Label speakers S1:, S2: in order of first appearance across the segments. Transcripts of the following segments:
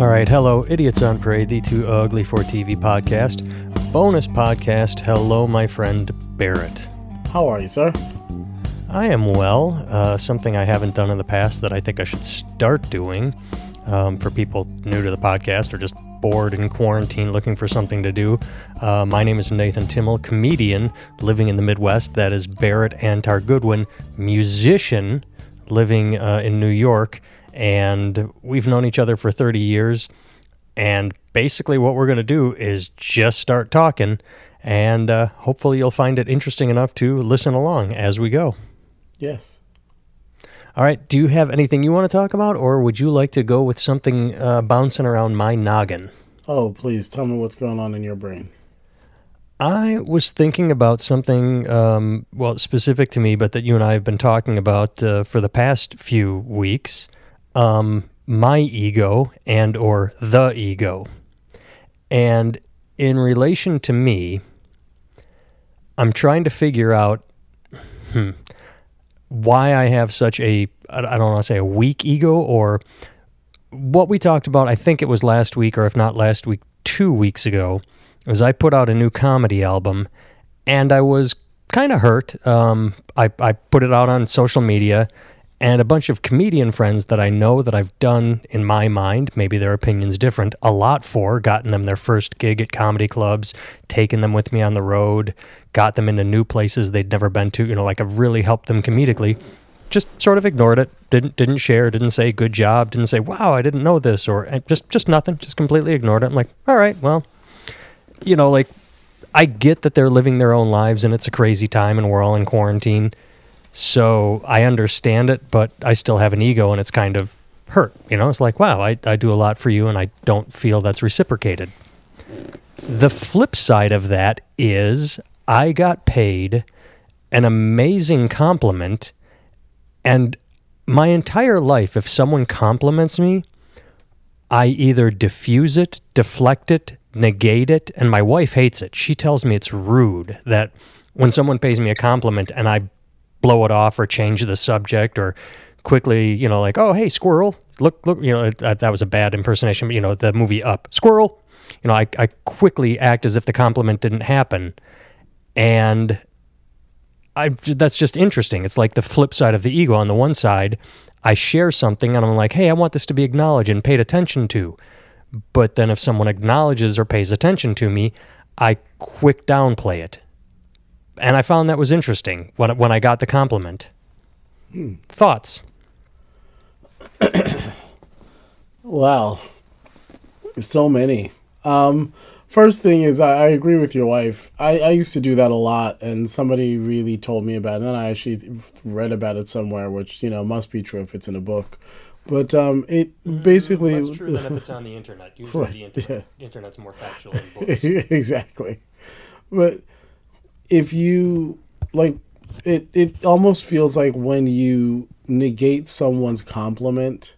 S1: All right, hello, Idiots on Parade, the Too Ugly for TV podcast, bonus podcast. Hello, my friend Barrett.
S2: How are you, sir?
S1: I am well. Uh, something I haven't done in the past that I think I should start doing um, for people new to the podcast or just bored in quarantine looking for something to do. Uh, my name is Nathan Timmel, comedian living in the Midwest. That is Barrett Antar Goodwin, musician living uh, in New York. And we've known each other for 30 years. And basically, what we're going to do is just start talking. And uh, hopefully, you'll find it interesting enough to listen along as we go.
S2: Yes.
S1: All right. Do you have anything you want to talk about, or would you like to go with something uh, bouncing around my noggin?
S2: Oh, please tell me what's going on in your brain.
S1: I was thinking about something, um, well, specific to me, but that you and I have been talking about uh, for the past few weeks. Um, my ego and or the ego, and in relation to me, I'm trying to figure out hmm, why I have such a I don't want to say a weak ego or what we talked about. I think it was last week, or if not last week, two weeks ago, was I put out a new comedy album, and I was kind of hurt. Um, I I put it out on social media. And a bunch of comedian friends that I know that I've done in my mind, maybe their opinions different, a lot for, gotten them their first gig at comedy clubs, taken them with me on the road, got them into new places they'd never been to, you know, like I've really helped them comedically. Just sort of ignored it, didn't didn't share, didn't say good job, didn't say wow I didn't know this or just just nothing, just completely ignored it. I'm like, all right, well, you know, like I get that they're living their own lives and it's a crazy time and we're all in quarantine, so I understand it, but I still have an ego and it's kind of hurt. You know, it's like wow I I do a lot for you and I don't feel that's reciprocated. The flip side of that is I got paid an amazing compliment, and my entire life, if someone compliments me, I either diffuse it, deflect it, negate it, and my wife hates it. She tells me it's rude that when someone pays me a compliment and I blow it off or change the subject or quickly, you know, like, oh, hey, squirrel, look, look, you know, that, was a bad impersonation, but, you know, the movie Up, squirrel, you know, I, I quickly act as if the compliment didn't happen and I that's just interesting. It's like the flip side of the ego. On the one side, I share something and I'm like, "Hey, I want this to be acknowledged and paid attention to." But then if someone acknowledges or pays attention to me, I quick downplay it. And I found that was interesting when when I got the compliment. Hmm. Thoughts?
S2: Well, so many. Um, First thing is, I, I agree with your wife. I, I used to do that a lot, and somebody really told me about it. And then I actually read about it somewhere, which, you know, must be true if it's in a book. But um, it mm, basically.
S1: That's true than if it's on the internet. Usually right, the internet, yeah. internet's more factual than books.
S2: exactly. But if you, like, it, it almost feels like when you negate someone's compliment,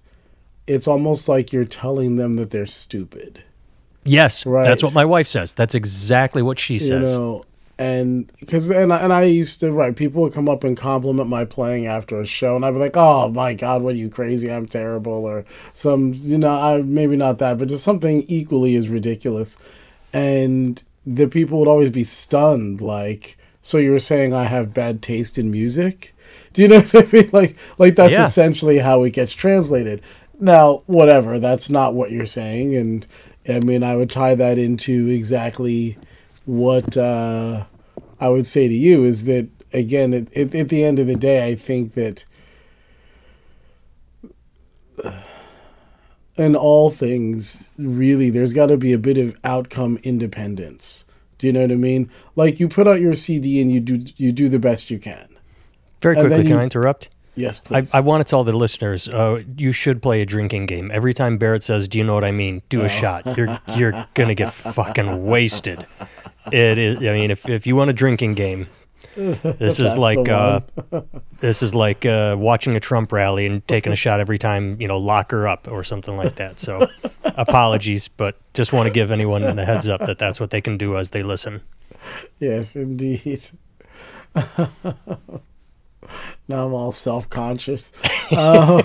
S2: it's almost like you're telling them that they're stupid
S1: Yes, right. that's what my wife says. That's exactly what she says.
S2: You know, and because and I, and I used to right, people would come up and compliment my playing after a show, and I'd be like, "Oh my God, what are you crazy? I'm terrible," or some, you know, I maybe not that, but just something equally as ridiculous, and the people would always be stunned, like, "So you're saying I have bad taste in music?" Do you know what I mean? Like, like that's yeah. essentially how it gets translated. Now, whatever, that's not what you're saying, and I mean, I would tie that into exactly what uh, I would say to you is that, again, at, at, at the end of the day, I think that in all things, really, there's got to be a bit of outcome independence. Do you know what I mean? Like you put out your CD and you do you do the best you can.
S1: Very quickly, can I interrupt?
S2: Yes, please.
S1: I, I want to tell the listeners, uh, you should play a drinking game. Every time Barrett says, "Do you know what I mean?" Do a oh. shot. You're you're gonna get fucking wasted. It is. I mean, if if you want a drinking game, this is like uh, this is like uh, watching a Trump rally and taking a shot every time you know lock her up or something like that. So, apologies, but just want to give anyone the heads up that that's what they can do as they listen.
S2: Yes, indeed now I'm all self conscious. Uh,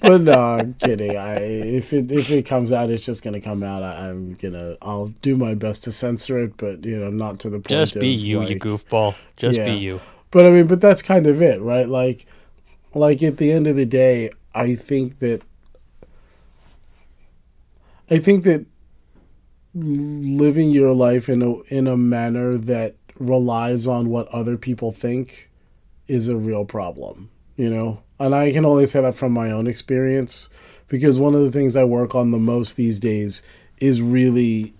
S2: but no, I'm kidding. I if it if it comes out, it's just gonna come out. I, am gonna I'll do my best to censor it, but you know, not to the point.
S1: Just be
S2: of,
S1: you,
S2: like,
S1: you goofball. Just be you.
S2: But I mean, but that's kind of it, right? Like, like at the end of the day, I think that I think that living your life in a in a manner that relies on what other people think is a real problem, you know? And I can only say that from my own experience because one of the things I work on the most these days is really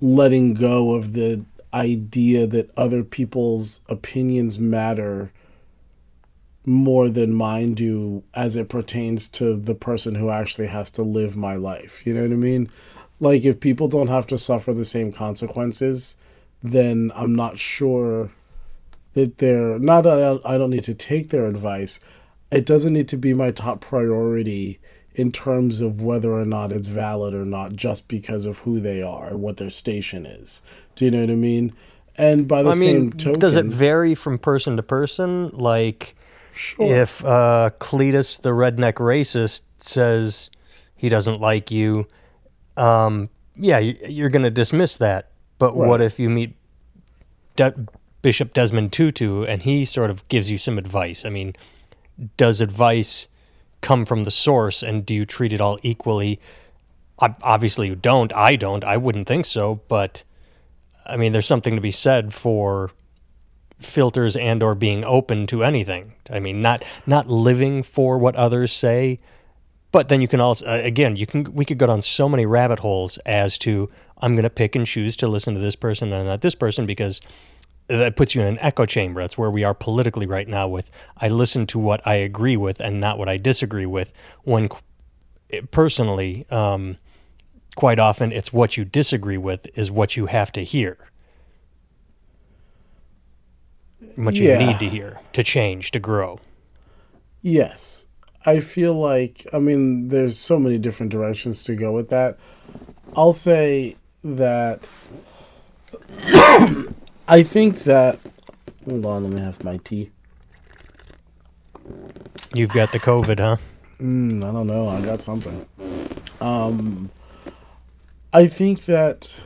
S2: letting go of the idea that other people's opinions matter more than mine do as it pertains to the person who actually has to live my life. You know what I mean? Like if people don't have to suffer the same consequences, then I'm not sure that they're not that I don't need to take their advice. It doesn't need to be my top priority in terms of whether or not it's valid or not just because of who they are and what their station is. Do you know what I mean? And by the
S1: I
S2: same
S1: mean,
S2: token,
S1: does it vary from person to person? Like,
S2: sure.
S1: if uh, Cletus, the redneck racist, says he doesn't like you, um, yeah, you- you're going to dismiss that. But what if you meet De- Bishop Desmond Tutu and he sort of gives you some advice? I mean, does advice come from the source and do you treat it all equally? Ob- Obviously, you don't. I don't. I wouldn't think so. But I mean, there's something to be said for filters and or being open to anything. I mean, not not living for what others say, but then you can also uh, again, you can we could go down so many rabbit holes as to I'm going to pick and choose to listen to this person and not this person because that puts you in an echo chamber. That's where we are politically right now with I listen to what I agree with and not what I disagree with when personally um, quite often it's what you disagree with is what you have to hear what you
S2: Yeah.
S1: need to hear to change to grow
S2: Yes. I feel like, I mean, there's so many different directions to go with that. I'll say that I think that. Hold on, let me have my tea.
S1: you've got the covid huh
S2: Mm, I don't know. I got something. Um, I think that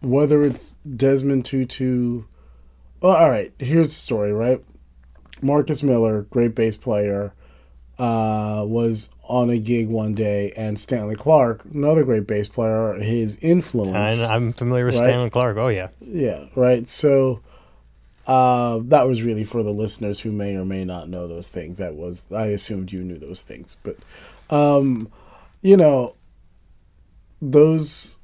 S2: whether it's Desmond Tutu. Well, all right. Here's the story, right? Marcus Miller, great bass player, uh, was on a gig one day, and Stanley Clarke, another great bass player, his influence.
S1: and i'm familiar with
S2: Right.
S1: stanley clarke oh yeah
S2: Yeah, right. So uh, that was really for the listeners who may or may not know those things. That was I assumed you knew those things, but um, you know those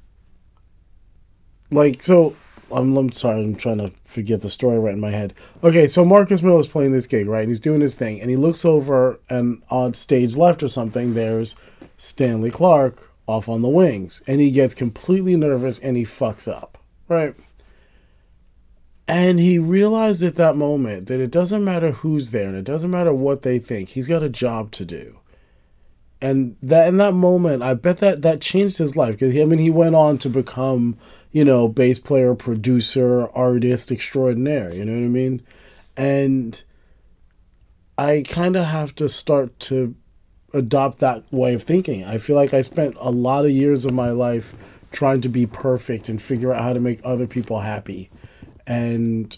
S2: like so. I'm, I'm sorry. I'm trying to forget the story right in my head. Okay, so Marcus Miller is playing this gig, right? And he's doing his thing, and he looks over, and on stage left or something, there's Stanley Clarke off on the wings, and he gets completely nervous and he fucks up, right? And he realized at that moment that it doesn't matter who's there and it doesn't matter what they think. He's got a job to do. And that in that moment, I bet that that changed his life because I mean he went on to become, you know, bass player, producer, artist extraordinaire. You know what I mean? And I kind of have to start to adopt that way of thinking. I feel like I spent a lot of years of my life trying to be perfect and figure out how to make other people happy. And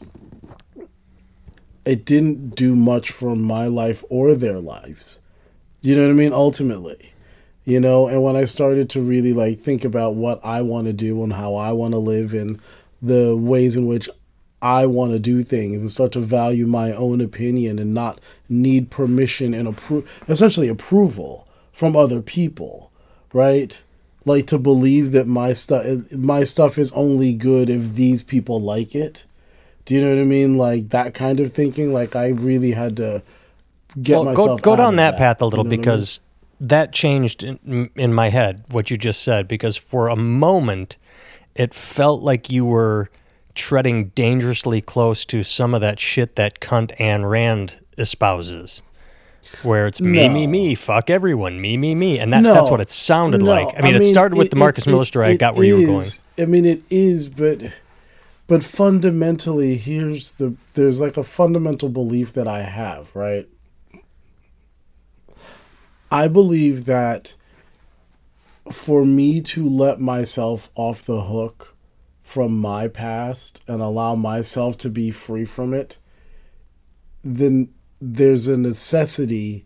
S2: it didn't do much for my life or their lives. You know what I mean? Ultimately. You know, and when I started to really like think about what I want to do and how I want to live and the ways in which I want to do things and start to value my own opinion and not need permission and appro- essentially approval from other people, right? Like to believe that my stuff my stuff is only good if these people like it. Do you know what I mean? Like that kind of thinking. Like I really had to get
S1: well, go,
S2: myself
S1: go
S2: out
S1: down
S2: of
S1: that, path a little
S2: You know what I mean?
S1: That changed in, in my head what you just said because for a moment it felt like you were treading dangerously close to some of that shit that cunt Ayn Rand espouses. Where it's me, me,
S2: No.
S1: me, fuck everyone, me, me, me, and that,
S2: No.
S1: that's what it sounded
S2: No,
S1: like. I mean, it started with the Marcus
S2: it-
S1: Miller story. I
S2: it
S1: got where you were going.
S2: I mean, it is, but but fundamentally, here's the there's like a fundamental belief that I have, right? I believe that for me to let myself off the hook from my past and allow myself to be free from it, then there's a necessity,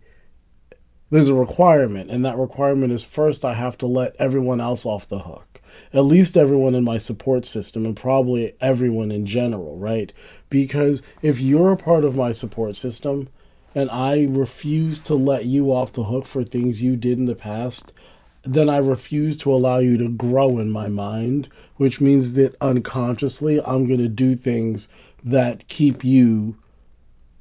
S2: there's a requirement, and that requirement is first I have to let everyone else off the hook. At least everyone in my support system, and probably everyone in general, right? Because if you're a part of my support system and I refuse to let you off the hook for things you did in the past, then I refuse to allow you to grow in my mind, which means that unconsciously I'm going to do things that keep you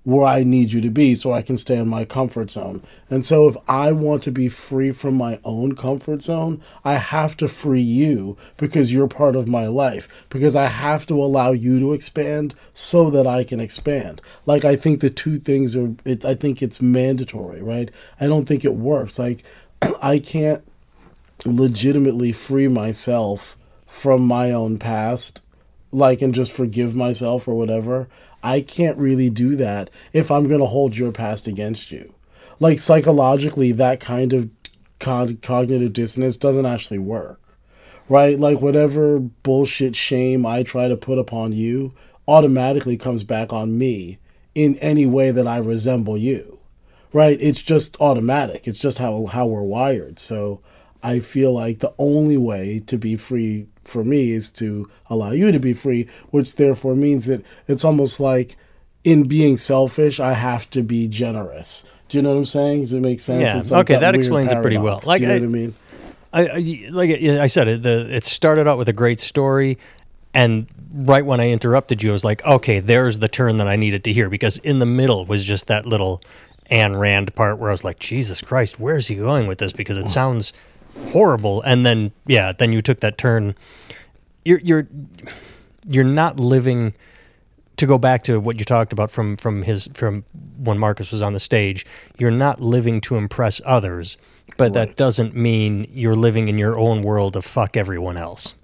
S2: where I need you to be so I can stay in my comfort zone. And so if I want to be free from my own comfort zone, I have to free you because you're part of my life, because I have to allow you to expand so that I can expand. Like I think the two things are it, I think it's mandatory, right? I don't think it works. Like I can't legitimately free myself from my own past like and just forgive myself or whatever I can't really do that if I'm going to hold your past against you. Like psychologically, that kind of con- cognitive dissonance doesn't actually work, right? Like whatever bullshit shame I try to put upon you automatically comes back on me in any way that I resemble you, right? It's just automatic. It's just how how we're wired. So I feel like the only way to be free for me is to allow you to be free, which therefore means that it's almost like in being selfish, I have to be generous. Do you know what I'm saying? Does it make sense?
S1: Yeah.
S2: Like
S1: okay, that, that explains paradox. it pretty well.
S2: Like, Do you know I, what I mean?
S1: I, I, like I said, it, the, it started out with a great story, and right when I interrupted you, I was like, okay, there's the turn that I needed to hear because in the middle was just that little Ayn Rand part where I was like, Jesus Christ, where's he going with this? Because it sounds horrible. And then yeah, then you took that turn. You're you're you're not living to go back to what you talked about from from his from when Marcus was on the stage. You're not living to impress others, but right. that doesn't mean you're living in your own world of fuck everyone else.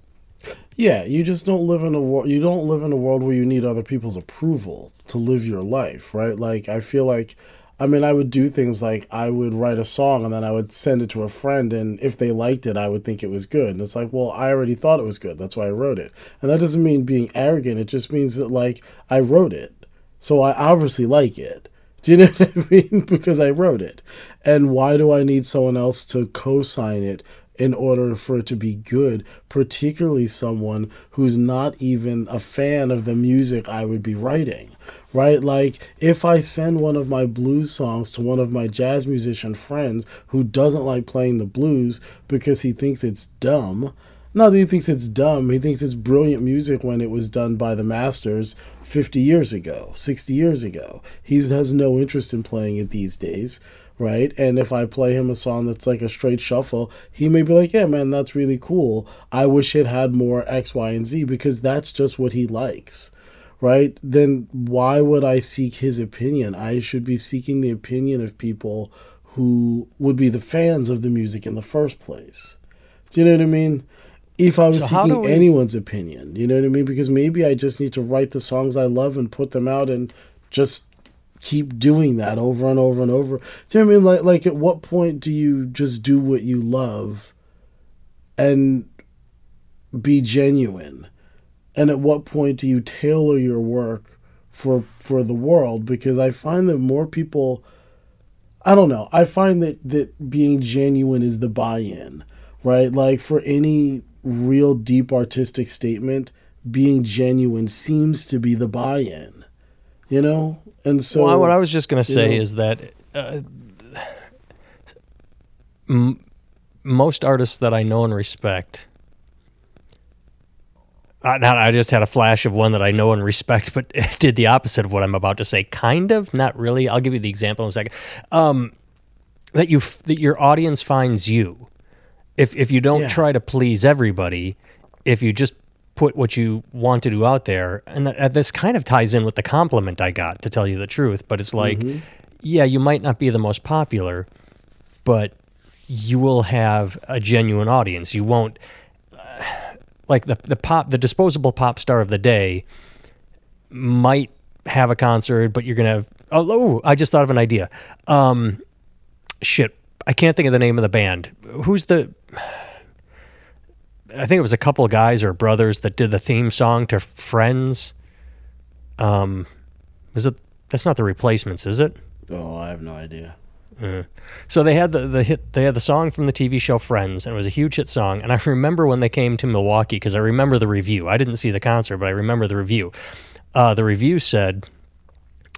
S2: Yeah, you just don't live in a world. You don't live in a world where you need other people's approval to live your life, right? Like I feel like I mean, I would do things like I would write a song and then I would send it to a friend, and if they liked it, I would think it was good. And it's like, well, I already thought it was good. That's why I wrote it. And that doesn't mean being arrogant. It just means that, like, I wrote it. So I obviously like it. Do you know what I mean? because I wrote it. And why do I need someone else to co sign it in order for it to be good, particularly someone who's not even a fan of the music I would be writing? Right? Like if I send one of my blues songs to one of my jazz musician friends who doesn't like playing the blues because he thinks it's dumb, not that he thinks it's dumb, he thinks it's brilliant music when it was done by the masters 50 years ago, 60 years ago. He has no interest in playing it these days, right? And if I play him a song that's like a straight shuffle, he may be like, yeah, man, that's really cool. I wish it had more X, Y, and Z because that's just what he likes right? Then why would I seek his opinion? I should be seeking the opinion of people who would be the fans of the music in the first place. Do you know what I mean? If I was so seeking we... anyone's opinion, you know what I mean? Because maybe I just need to write the songs I love and put them out and just keep doing that over and over and over. Do you know what I mean? Like, like at what point do you just do what you love and be genuine? And at what point do you tailor your work for for the world? Because i find that more people i don't know i find that that being genuine is the buy-in right? Like for any real deep artistic statement being genuine seems to be the buy-in you know? And so
S1: well, what i was just going to say know, is that uh, m- most artists that i know and respect I just had a flash of one that I know and respect, but did the opposite of what I'm about to say. Kind of, not really. I'll give you the example in a second. Um, that you that your audience finds you. If if you don't yeah. try to please everybody, if you just put what you want to do out there, and that, this kind of ties in with the compliment I got, to tell you the truth. But it's like, mm-hmm. yeah, you might not be the most popular, but you will have a genuine audience. You won't like the the pop the disposable pop star of the day might have a concert, but you're gonna have oh, oh I just thought of an idea. Um, shit, I can't think of the name of the band. Who's the? I think it was a couple of guys or brothers that did the theme song to Friends. Um, is it? That's not the Replacements, is it?
S2: Oh, I have no idea.
S1: Mm. So they had the, the hit they had the song from the TV show Friends and it was a huge hit song and I remember when they came to Milwaukee because I remember the review. I didn't see the concert but I remember the review. Uh, the review said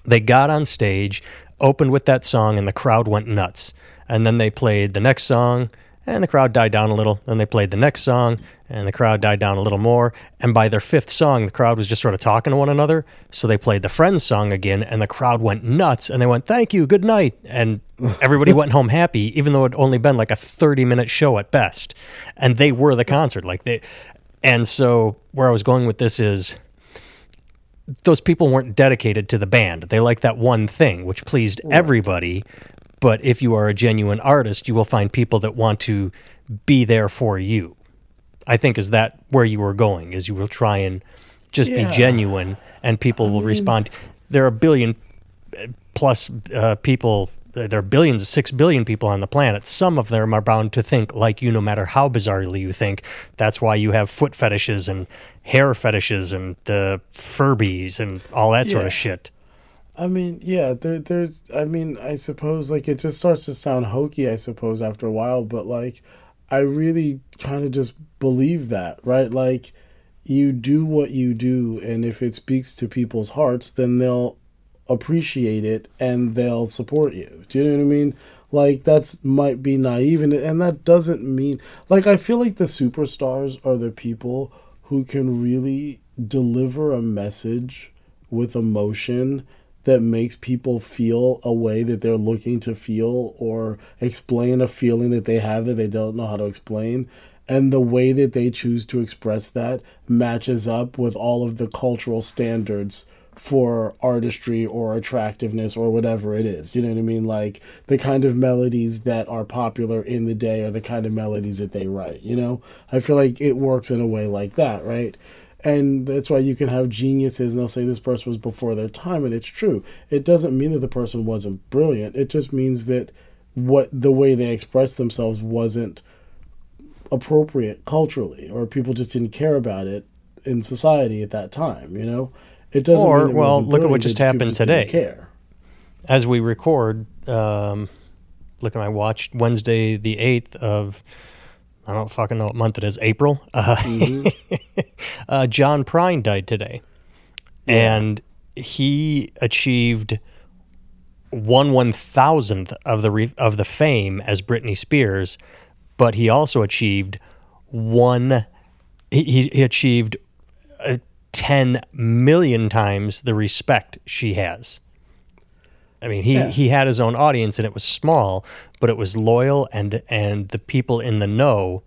S1: they got on stage opened with that song and the crowd went nuts. And then they played the next song and the crowd died down a little. Then they played the next song, and the crowd died down a little more. And by their fifth song, the crowd was just sort of talking to one another. So they played the Friends song again, and the crowd went nuts. And they went, "Thank you, good night," and everybody went home happy, even though it only been like a thirty-minute show at best. And they were the concert, like they. And so where I was going with this is. Those people weren't dedicated to the band. They liked that one thing, which pleased everybody, but if you are a genuine artist, you will find people that want to be there for you. I think is that where you were going is you will try and just
S2: Yeah.
S1: be genuine and people will respond. There are a billion uh, plus uh, people uh, there are billions, six billion people on the planet. Some of them are bound to think like you, no matter how bizarrely you think. That's why you have foot fetishes and hair fetishes and uh, Furbies and all that sort of shit.
S2: I mean, yeah, there, there's. I mean, I suppose like it just starts to sound hokey. I suppose after a while, but like, I really kind of just believe that, right? Like, you do what you do, and if it speaks to people's hearts, then they'll appreciate it and they'll support you. Do you know what I mean? Like that's might be naive, and and that doesn't mean like I feel like the superstars are the people who can really deliver a message with emotion that makes people feel a way that they're looking to feel or explain a feeling that they have that they don't know how to explain. And the way that they choose to express that matches up with all of the cultural standards for artistry or attractiveness or whatever it is. You know what I mean? Like the kind of melodies that are popular in the day are the kind of melodies that they write, you know? I feel like it works in a way like that, right? And that's why you can have geniuses and they'll say this person was before their time and it's true. It doesn't mean that the person wasn't brilliant. It just means that what the way they expressed themselves wasn't appropriate culturally or people just didn't care about it in society at that time, you know? It doesn't
S1: Or,
S2: mean it
S1: well, look at what just happened
S2: just
S1: today.
S2: Care.
S1: as we record, um, look at my watch, Wednesday the 8th of, I don't fucking know what month it is, April. Uh, uh, John Prine died today. And he achieved one one thousandth of the re- of the fame as Britney Spears, but he also achieved one. He, he, he achieved uh, ten million times the respect she has. I mean, he,
S2: Yeah.
S1: he had his own audience and it was small, but it was loyal and and the people in the know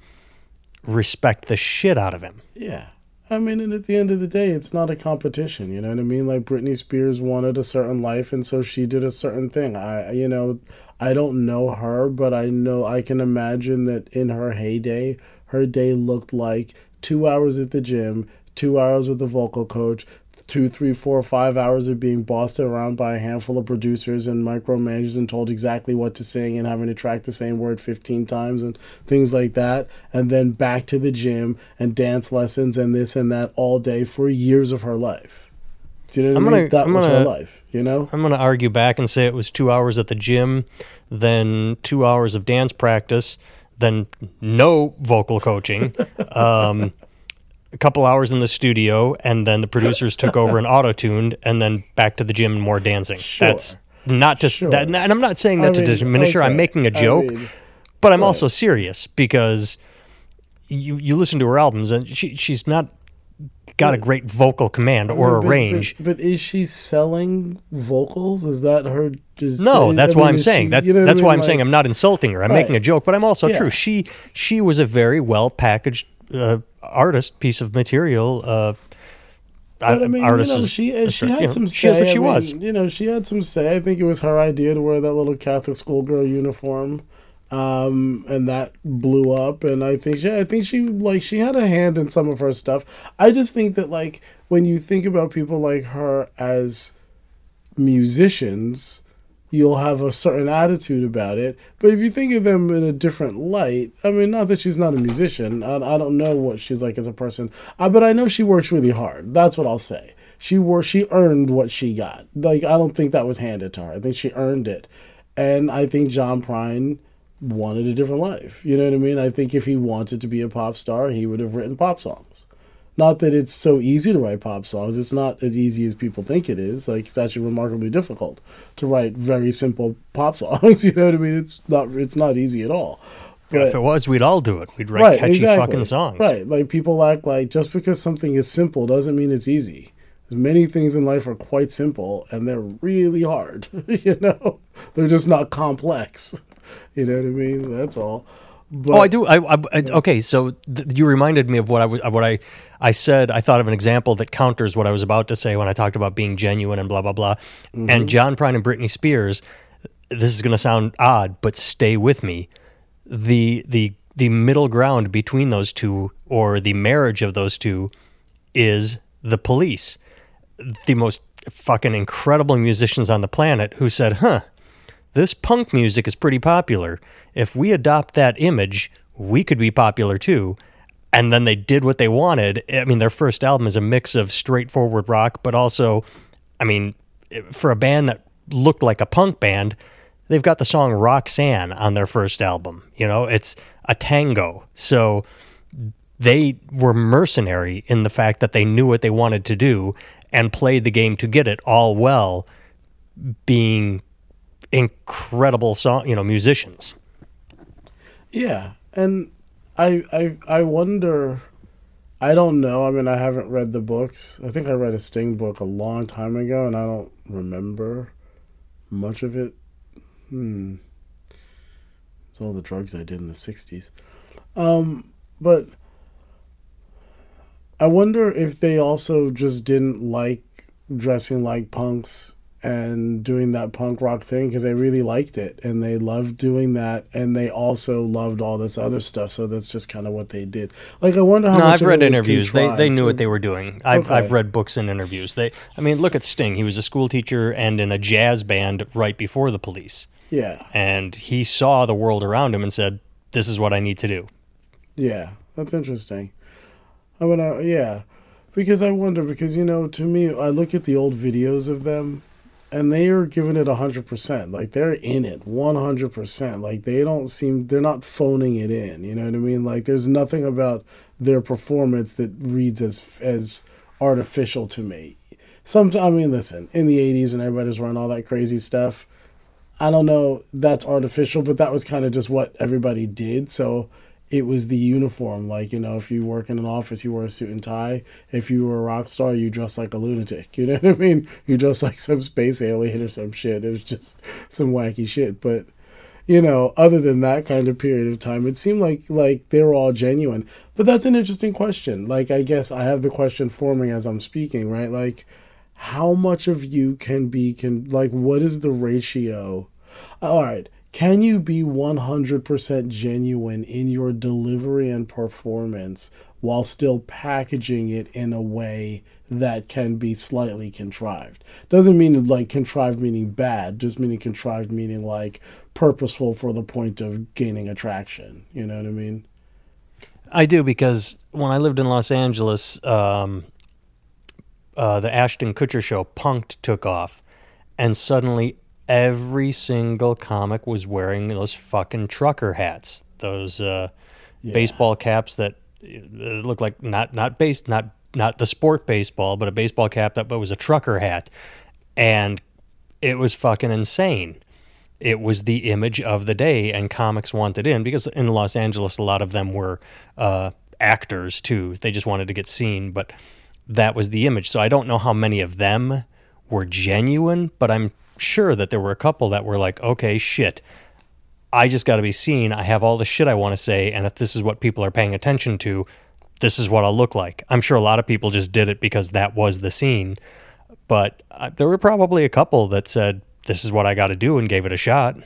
S1: respect the shit out of him.
S2: Yeah. I mean, and at the end of the day, it's not a competition. You know what I mean? Like Britney Spears wanted a certain life, and so she did a certain thing. I, you know, I don't know her, but I know I can imagine that in her heyday, her day looked like two hours at the gym, two hours with the vocal coach, two, three, four, five hours of being bossed around by a handful of producers and micromanagers and told exactly what to sing and having to track the same word 15 times and things like that. And then back to the gym and dance lessons and this and that all day for years of her life. Do you know what
S1: I'm
S2: I mean?
S1: gonna-
S2: that
S1: I'm
S2: was
S1: gonna-
S2: life, you know?
S1: I'm going to argue back and say it was two hours at the gym, then two hours of dance practice, then no vocal coaching, um, a couple hours in the studio, and then the producers took over and auto tuned, and then back to the gym and more dancing.
S2: Sure.
S1: That's not just
S2: Sure.
S1: that, and I'm not saying that
S2: I
S1: to
S2: mean,
S1: diminish her. I'm making a joke,
S2: mean,
S1: but I'm
S2: right.
S1: also serious because you you listen to her albums and she she's not got a great vocal command or a range.
S2: But, but is she selling vocals? Is that her? Is,
S1: No, that's
S2: I
S1: why
S2: mean,
S1: I'm saying
S2: she-
S1: that.
S2: you know what I
S1: that's why? I'm saying I'm not insulting her. I'm
S2: Right.
S1: making a joke, but I'm also
S2: Yeah.
S1: true. She she was a very well packaged uh, artist, piece of material. Uh,
S2: But I mean,
S1: artist
S2: you know, she she
S1: you
S2: had
S1: know,
S2: some.
S1: She is
S2: say.
S1: what
S2: I
S1: she
S2: mean,
S1: was.
S2: You know, she had some say. I think it was her idea to wear that little Catholic schoolgirl uniform, um, and that blew up. And I think she, I think she like she had a hand in some of her stuff. I just think that like when you think about people like her as musicians, you'll have a certain attitude about it. But if you think of them in a different light, I mean, not that she's not a musician. I, I don't know what she's like as a person, uh, but I know she works really hard. That's what I'll say. She wor- she earned what she got. Like I don't think that was handed to her. I think she earned it, and I think John Prine wanted a different life. You know what I mean? I think if he wanted to be a pop star, he would have written pop songs. Not that it's so easy to write pop songs. It's not as easy as people think it is. Like it's actually remarkably difficult to write very simple pop songs. You know what I mean? It's not. It's not easy at all.
S1: But, if it was, we'd all do it. We'd write right, catchy exactly. fucking songs.
S2: Right. Like people act like just because something is simple doesn't mean it's easy. Many things in life are quite simple and they're really hard. you know, they're just not complex. You know what I mean? That's all.
S1: But, oh, I do. I, I, I okay. So th- you reminded me of what I what I I said. I thought of an example that counters what I was about to say when I talked about being genuine and blah blah blah. Mm-hmm. And John Prine and Britney Spears. This is going to sound odd, but stay with me. The the the middle ground between those two, or the marriage of those two, is the police. The most fucking incredible musicians on the planet who said, "Huh, this punk music is pretty popular." if we adopt that image, we could be popular too. And then they did what they wanted. I mean, their first album is a mix of straightforward rock, but also, I mean, for a band that looked like a punk band, they've got the song Roxanne on their first album. You know, it's a tango. So they were mercenary in the fact that they knew what they wanted to do and played the game to get it all well being incredible song, you know, musicians.
S2: Yeah, and I I I wonder. I don't know. I mean, I haven't read the books. I think I read a Sting book a long time ago, and I don't remember much of it. Hmm. It's all the drugs I did in the '60s. Um, but I wonder if they also just didn't like dressing like punks and doing that punk rock thing because they really liked it and they loved doing that and they also loved all this other stuff so that's just kind of what they did. Like i wonder how
S1: no i've read interviews. They, they knew what they were doing. I've, okay. I've read books and interviews. They i mean look at sting. He was a school teacher and in a jazz band right before the police.
S2: Yeah.
S1: And he saw the world around him and said this is what i need to do.
S2: Yeah that's interesting. I mean uh, yeah because i wonder because you know to me i look at the old videos of them and they are giving it 100% like they're in it 100% like they don't seem they're not phoning it in you know what i mean? Like there's nothing about their performance that reads as as artificial to me. Some i mean listen in the 80s and everybody's running all that crazy stuff i don't know that's artificial but that was kind of just what everybody did. So it was the uniform. Like, you know, if you work in an office, you wear a suit and tie. If you were a rock star, you dress like a lunatic. You know what I mean? You dress like some space alien or some shit. It was just some wacky shit. But, you know, other than that kind of period of time, it seemed like like they were all genuine. But that's an interesting question. Like, I guess I have the question forming as I'm speaking, right? Like, how much of you can be can like what is the ratio? All right can you be 100% genuine in your delivery and performance while still packaging it in a way that can be slightly contrived? Doesn't mean like contrived meaning bad, just meaning contrived meaning like purposeful for the point of gaining attraction. You know what I mean?
S1: I do because when I lived in Los Angeles, um, uh, the Ashton Kutcher show Punk'd took off, and suddenly every single comic was wearing those fucking trucker hats, those uh, yeah. baseball caps that uh, look like not not base not not the sport baseball, but a baseball cap that but was a trucker hat, and it was fucking insane. It was the image of the day, and comics wanted in because in Los Angeles, a lot of them were uh, actors too. They just wanted to get seen, but that was the image. So I don't know how many of them were genuine, but I'm sure that there were a couple that were like, okay, shit, I just got to be seen. I have all the shit I want to say. And if this is what people are paying attention to, this is what I'll look like. I'm sure a lot of people just did it because that was the scene. But uh, there were probably a couple that said, this is what I got to do and gave it a shot.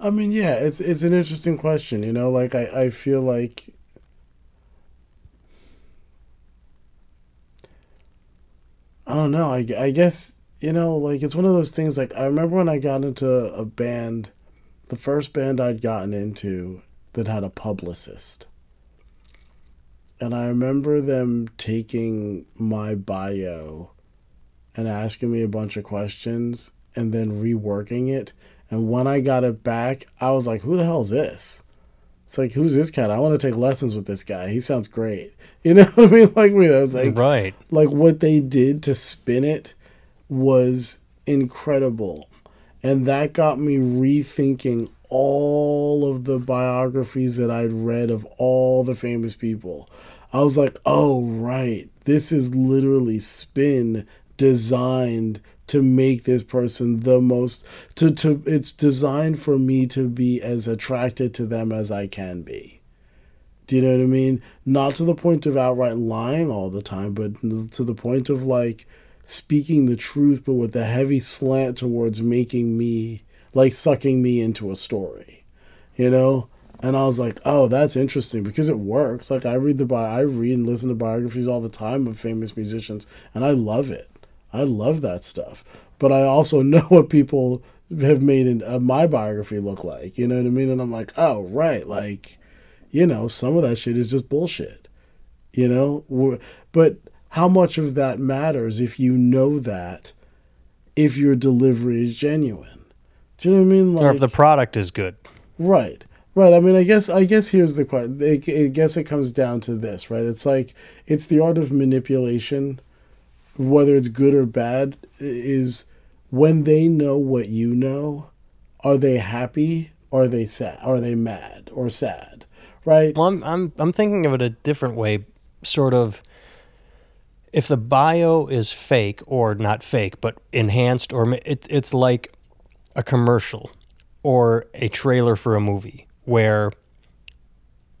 S2: I mean, yeah, it's it's an interesting question. You know, like I, I feel like I don't know. I, I guess you know, like it's one of those things. Like I remember when I got into a band, the first band I'd gotten into that had a publicist. And I remember them taking my bio and asking me a bunch of questions and then reworking it. And when I got it back, I was like, who the hell is this? It's like, who's this cat? I want to take lessons with this guy. He sounds great. You know what I mean? Like me, I was like,
S1: right.
S2: Like what they did to spin it was incredible. And that got me rethinking all of the biographies that I'd read of all the famous people. I was like, oh, right. This is literally spin designed to make this person the most to to it's designed for me to be as attracted to them as I can be. Do you know what I mean? Not to the point of outright lying all the time, but to the point of like speaking the truth, but with a heavy slant towards making me like sucking me into a story, you know. And I was like, oh, that's interesting because it works. Like I read the bi- I read and listen to biographies all the time of famous musicians, and I love it. I love that stuff. But I also know what people have made in, uh, my biography look like. You know what I mean? And I'm like, oh, right. Like, you know, some of that shit is just bullshit. You know? But how much of that matters if you know that if your delivery is genuine? Do you know what I mean?
S1: Like, or if the product is good.
S2: Right. Right. I mean, I guess I guess here's the question. I guess it comes down to this, right? It's like it's the art of manipulation, whether it's good or bad, is when they know what you know, are they happy or are they sad? Are they mad or sad? Right.
S1: Well, I'm I'm I'm thinking of it a different way, sort of if the bio is fake or not fake but enhanced or it, it's like a commercial or a trailer for a movie where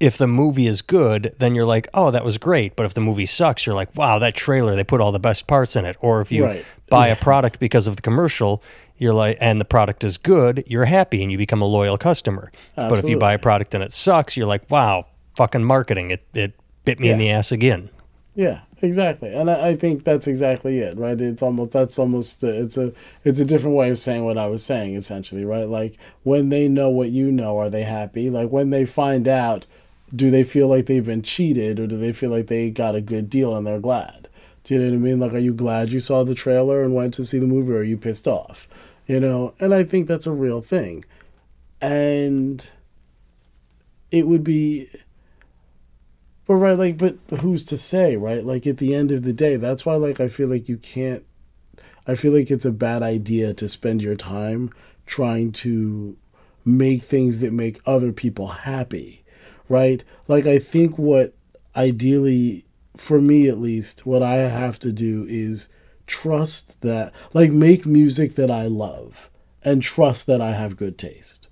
S1: if the movie is good then you're like oh that was great but if the movie sucks you're like wow that trailer they put all the best parts in it or if you right. buy a product because of the commercial you're like and the product is good you're happy and you become a loyal customer Absolutely. but if you buy a product and it sucks you're like wow fucking marketing it, it bit me yeah. in the ass again
S2: yeah Exactly, and I, I, think that's exactly it, right? It's almost that's almost it's a it's a different way of saying what I was saying, essentially, right? Like when they know what you know, are they happy? Like when they find out, do they feel like they've been cheated, or do they feel like they got a good deal and they're glad? Do you know what I mean? Like, are you glad you saw the trailer and went to see the movie, or are you pissed off? You know, and I think that's a real thing, and it would be but right, like, but who's to say, right? Like at the end of the day, that's why, like, I feel like you can't. I feel like it's a bad idea to spend your time trying to make things that make other people happy, right? Like, I think what ideally, for me at least, what I have to do is trust that, like, make music that I love and trust that I have good taste.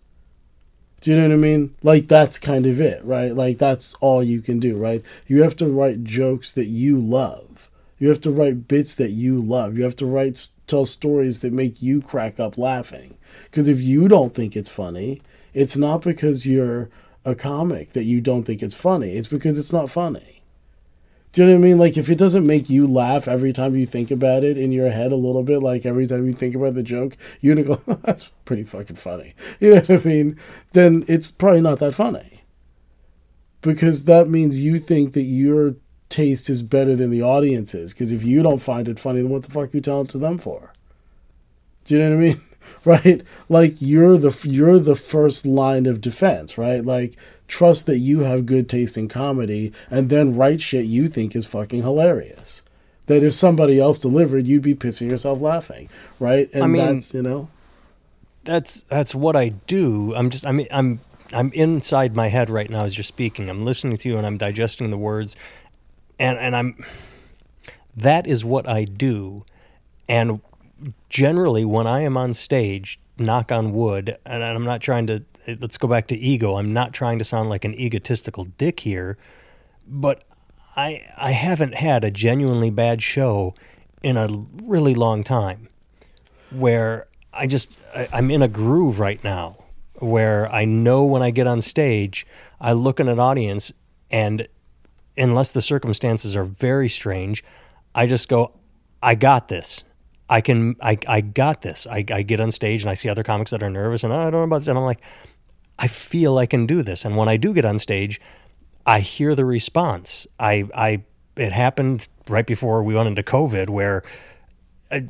S2: Do you know what I mean? Like that's kind of it, right? Like that's all you can do, right? You have to write jokes that you love. You have to write bits that you love. You have to write tell stories that make you crack up laughing. Because if you don't think it's funny, it's not because you're a comic that you don't think it's funny. It's because it's not funny. Do you know what I mean? Like if it doesn't make you laugh every time you think about it in your head a little bit, like every time you think about the joke, you're gonna go, "That's pretty fucking funny." You know what I mean? Then it's probably not that funny. Because that means you think that your taste is better than the audience's. Because if you don't find it funny, then what the fuck are you telling it to them for? Do you know what I mean? right? Like you're the you're the first line of defense, right? Like trust that you have good taste in comedy and then write shit you think is fucking hilarious. That if somebody else delivered, you'd be pissing yourself laughing, right? And I mean, that's you know,
S1: that's that's what I do. I'm just I mean I'm I'm inside my head right now as you're speaking. I'm listening to you and I'm digesting the words, and and I'm that is what I do, and generally when I am on stage, knock on wood, and I'm not trying to let's go back to ego. I'm not trying to sound like an egotistical dick here, but I I haven't had a genuinely bad show in a really long time where I just I, I'm in a groove right now where I know when I get on stage, I look at an audience and unless the circumstances are very strange, I just go, I got this. I can I I got this. I, I get on stage and I see other comics that are nervous and oh, I don't know about this and I'm like, I feel I can do this. And when I do get on stage, I hear the response. I I it happened right before we went into COVID where I,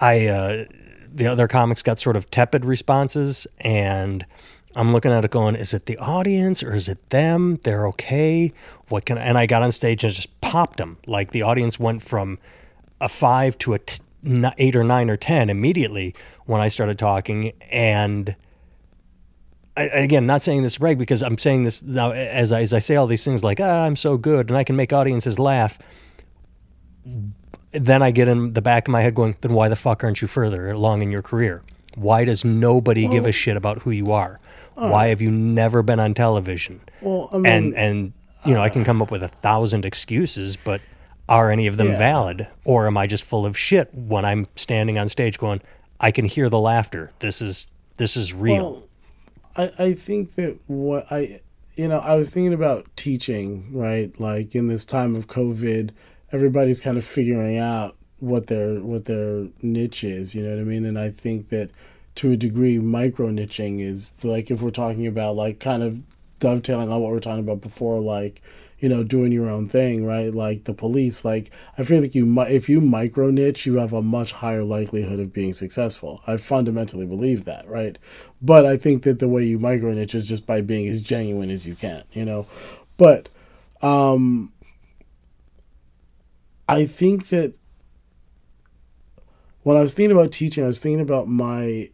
S1: I uh, the other comics got sort of tepid responses and I'm looking at it going, is it the audience or is it them? They're okay. What can I, and I got on stage and just popped them. Like the audience went from a five to a t- eight or nine or 10 immediately when I started talking. And I, again, not saying this reg because I'm saying this now as I, as I say all these things like, ah, I'm so good and I can make audiences laugh. Then I get in the back of my head going, then why the fuck aren't you further along in your career? Why does nobody well, give a shit about who you are? Why have you never been on television?
S2: Well, I mean,
S1: and and you know, uh, I can come up with a thousand excuses, but are any of them yeah. valid, or am I just full of shit when I'm standing on stage going, I can hear the laughter. This is this is real.
S2: Well, I I think that what I you know I was thinking about teaching right, like in this time of COVID, everybody's kind of figuring out what their what their niche is. You know what I mean? And I think that to a degree, micro niching is like if we're talking about like kind of dovetailing on what we are talking about before, like you know doing your own thing, right? Like the police, like I feel like you if you micro niche, you have a much higher likelihood of being successful. I fundamentally believe that, right? But I think that the way you micro niche is just by being as genuine as you can, you know. But um, I think that when I was thinking about teaching, I was thinking about my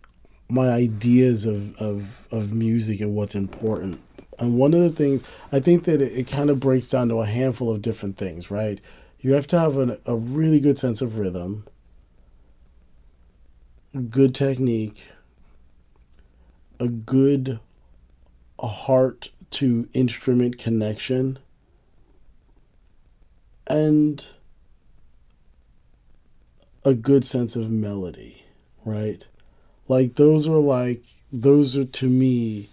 S2: my ideas of, of, of music and what's important. And one of the things, I think that it, it kind of breaks down to a handful of different things, right? You have to have an, a really good sense of rhythm, good technique, a good heart to instrument connection, and a good sense of melody, right? Like those are like those are to me.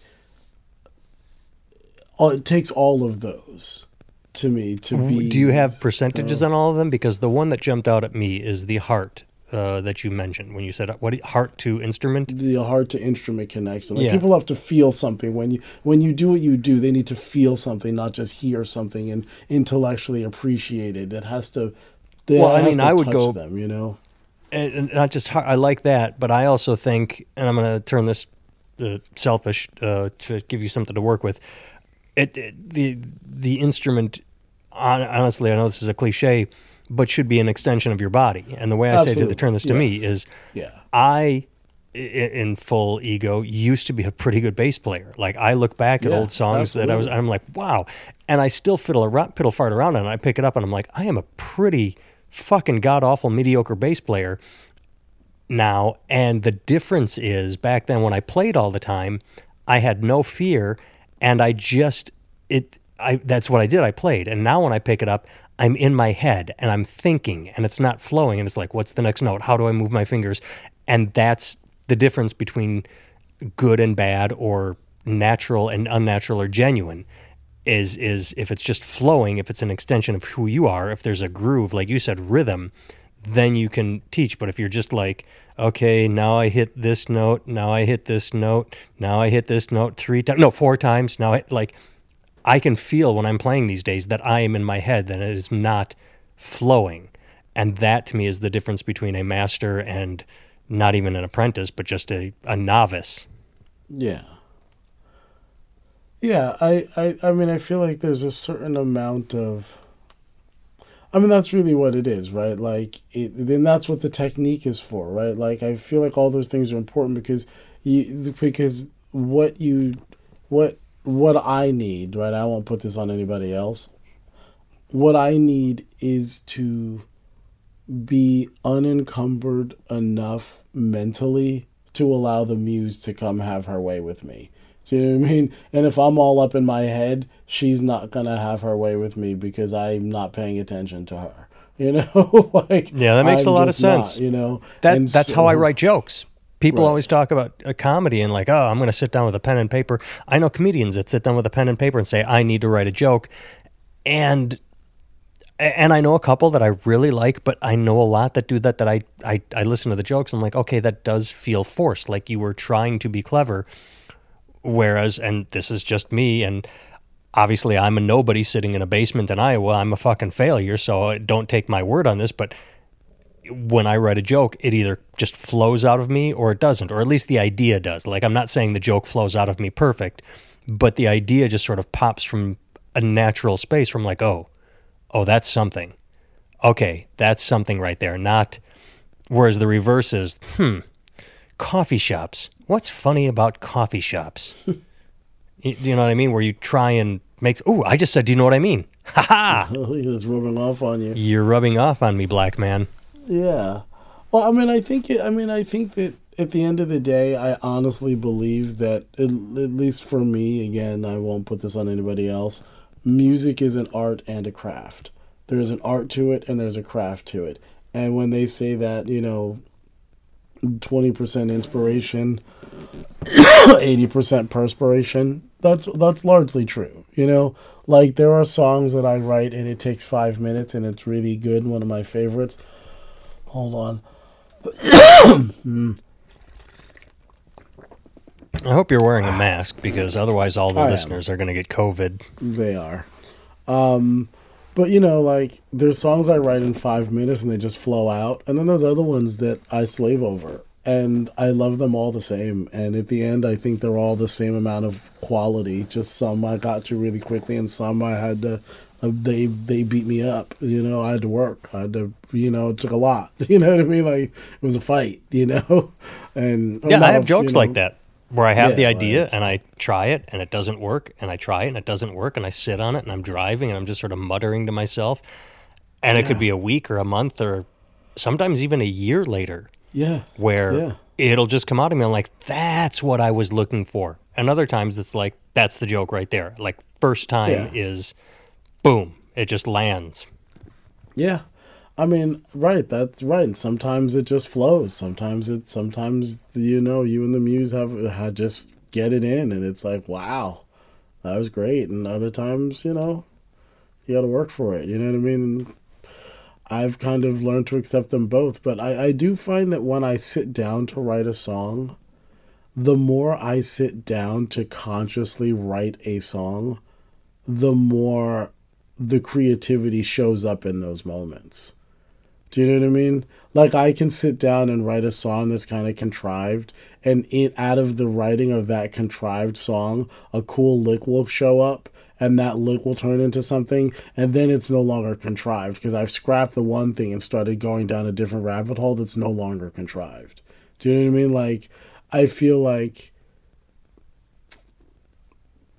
S2: It takes all of those to me to be.
S1: Do you have percentages uh, on all of them? Because the one that jumped out at me is the heart uh, that you mentioned when you said what heart to instrument.
S2: The heart to instrument connection. Like yeah. people have to feel something when you when you do what you do. They need to feel something, not just hear something and intellectually appreciate it. It has to.
S1: Well, I mean, I would go.
S2: Them, you know
S1: and not just hard, I like that, but I also think, and I'm going to turn this uh, selfish uh, to give you something to work with. It, it, the the instrument, honestly, I know this is a cliche, but should be an extension of your body. And the way I Absolutely. say to turn this to yes. me is,
S2: yeah,
S1: I in full ego used to be a pretty good bass player. Like I look back at yeah, old songs absolutely. that I was, I'm like, wow, and I still fiddle around, piddle fart around, and I pick it up, and I'm like, I am a pretty fucking god awful mediocre bass player now. And the difference is back then when I played all the time, I had no fear and I just it I that's what I did. I played. And now when I pick it up, I'm in my head and I'm thinking and it's not flowing and it's like what's the next note? How do I move my fingers? And that's the difference between good and bad or natural and unnatural or genuine is is if it's just flowing, if it's an extension of who you are, if there's a groove, like you said, rhythm, then you can teach. But if you're just like, okay, now I hit this note, now I hit this note, now I hit this note three times, no, four times. Now, I, like, I can feel when I'm playing these days that I am in my head, that it is not flowing. And that to me is the difference between a master and not even an apprentice, but just a, a novice.
S2: Yeah. Yeah, I, I, I mean, I feel like there's a certain amount of. I mean, that's really what it is, right? Like, it, then that's what the technique is for, right? Like, I feel like all those things are important because you, because what you, what, what I need, right? I won't put this on anybody else. What I need is to be unencumbered enough mentally to allow the muse to come have her way with me. Do you know what I mean? And if I'm all up in my head, she's not gonna have her way with me because I'm not paying attention to her. You know, like
S1: yeah, that makes I'm a lot of sense.
S2: Not, you know,
S1: that and that's so, how I write jokes. People right. always talk about a comedy and like, oh, I'm going to sit down with a pen and paper. I know comedians that sit down with a pen and paper and say, I need to write a joke, and and I know a couple that I really like, but I know a lot that do that. That I I, I listen to the jokes. I'm like, okay, that does feel forced, like you were trying to be clever. Whereas, and this is just me, and obviously I'm a nobody sitting in a basement in Iowa. I'm a fucking failure, so don't take my word on this. But when I write a joke, it either just flows out of me or it doesn't, or at least the idea does. Like I'm not saying the joke flows out of me perfect, but the idea just sort of pops from a natural space from like, oh, oh, that's something. Okay, that's something right there. Not whereas the reverse is, hmm, coffee shops. What's funny about coffee shops? you, you know what I mean? Where you try and makes. Oh, I just said, do you know what I mean? Ha ha!
S2: it's rubbing off on you.
S1: You're rubbing off on me, black man.
S2: Yeah. Well, I mean, I think it, I mean, I think that at the end of the day, I honestly believe that at, at least for me, again, I won't put this on anybody else. Music is an art and a craft. There is an art to it and there's a craft to it. And when they say that, you know, 20% inspiration, 80% perspiration, that's that's largely true. You know, like there are songs that I write and it takes 5 minutes and it's really good, one of my favorites Hold on.
S1: I hope you're wearing a mask because otherwise all the I listeners am. are going to get COVID.
S2: They are. Um, but you know, like there's songs I write in five minutes and they just flow out, and then there's other ones that I slave over, and I love them all the same. And at the end, I think they're all the same amount of quality. Just some I got to really quickly, and some I had to uh, they they beat me up. You know, I had to work. I had to, you know, it took a lot. You know what I mean? Like it was a fight. You know, and
S1: yeah, I have jokes you know, like that where I have yeah, the idea like, and I try it and it doesn't work, and I try it and it doesn't work, and I sit on it and I'm driving and I'm just sort of muttering to myself, and it could be a week or a month or sometimes even a year later.
S2: Yeah,
S1: where
S2: yeah.
S1: it'll just come out of me. I'm like, that's what I was looking for. And other times it's like, that's the joke right there. Like first time is boom, it just lands.
S2: Yeah. I mean, right, that's right. Sometimes it just flows. Sometimes it sometimes you know, you and the muse have, have just get it in and it's like, wow. That was great. And other times, you know, you got to work for it. You know what I mean? I've kind of learned to accept them both, but I, I do find that when I sit down to write a song, the more I sit down to consciously write a song, the more the creativity shows up in those moments. Do you know what I mean? Like I can sit down and write a song that's kind of contrived, and it out of the writing of that contrived song, a cool lick will show up, and that lick will turn into something, and then it's no longer contrived because I've scrapped the one thing and started going down a different rabbit hole that's no longer contrived. Do you know what I mean? Like I feel like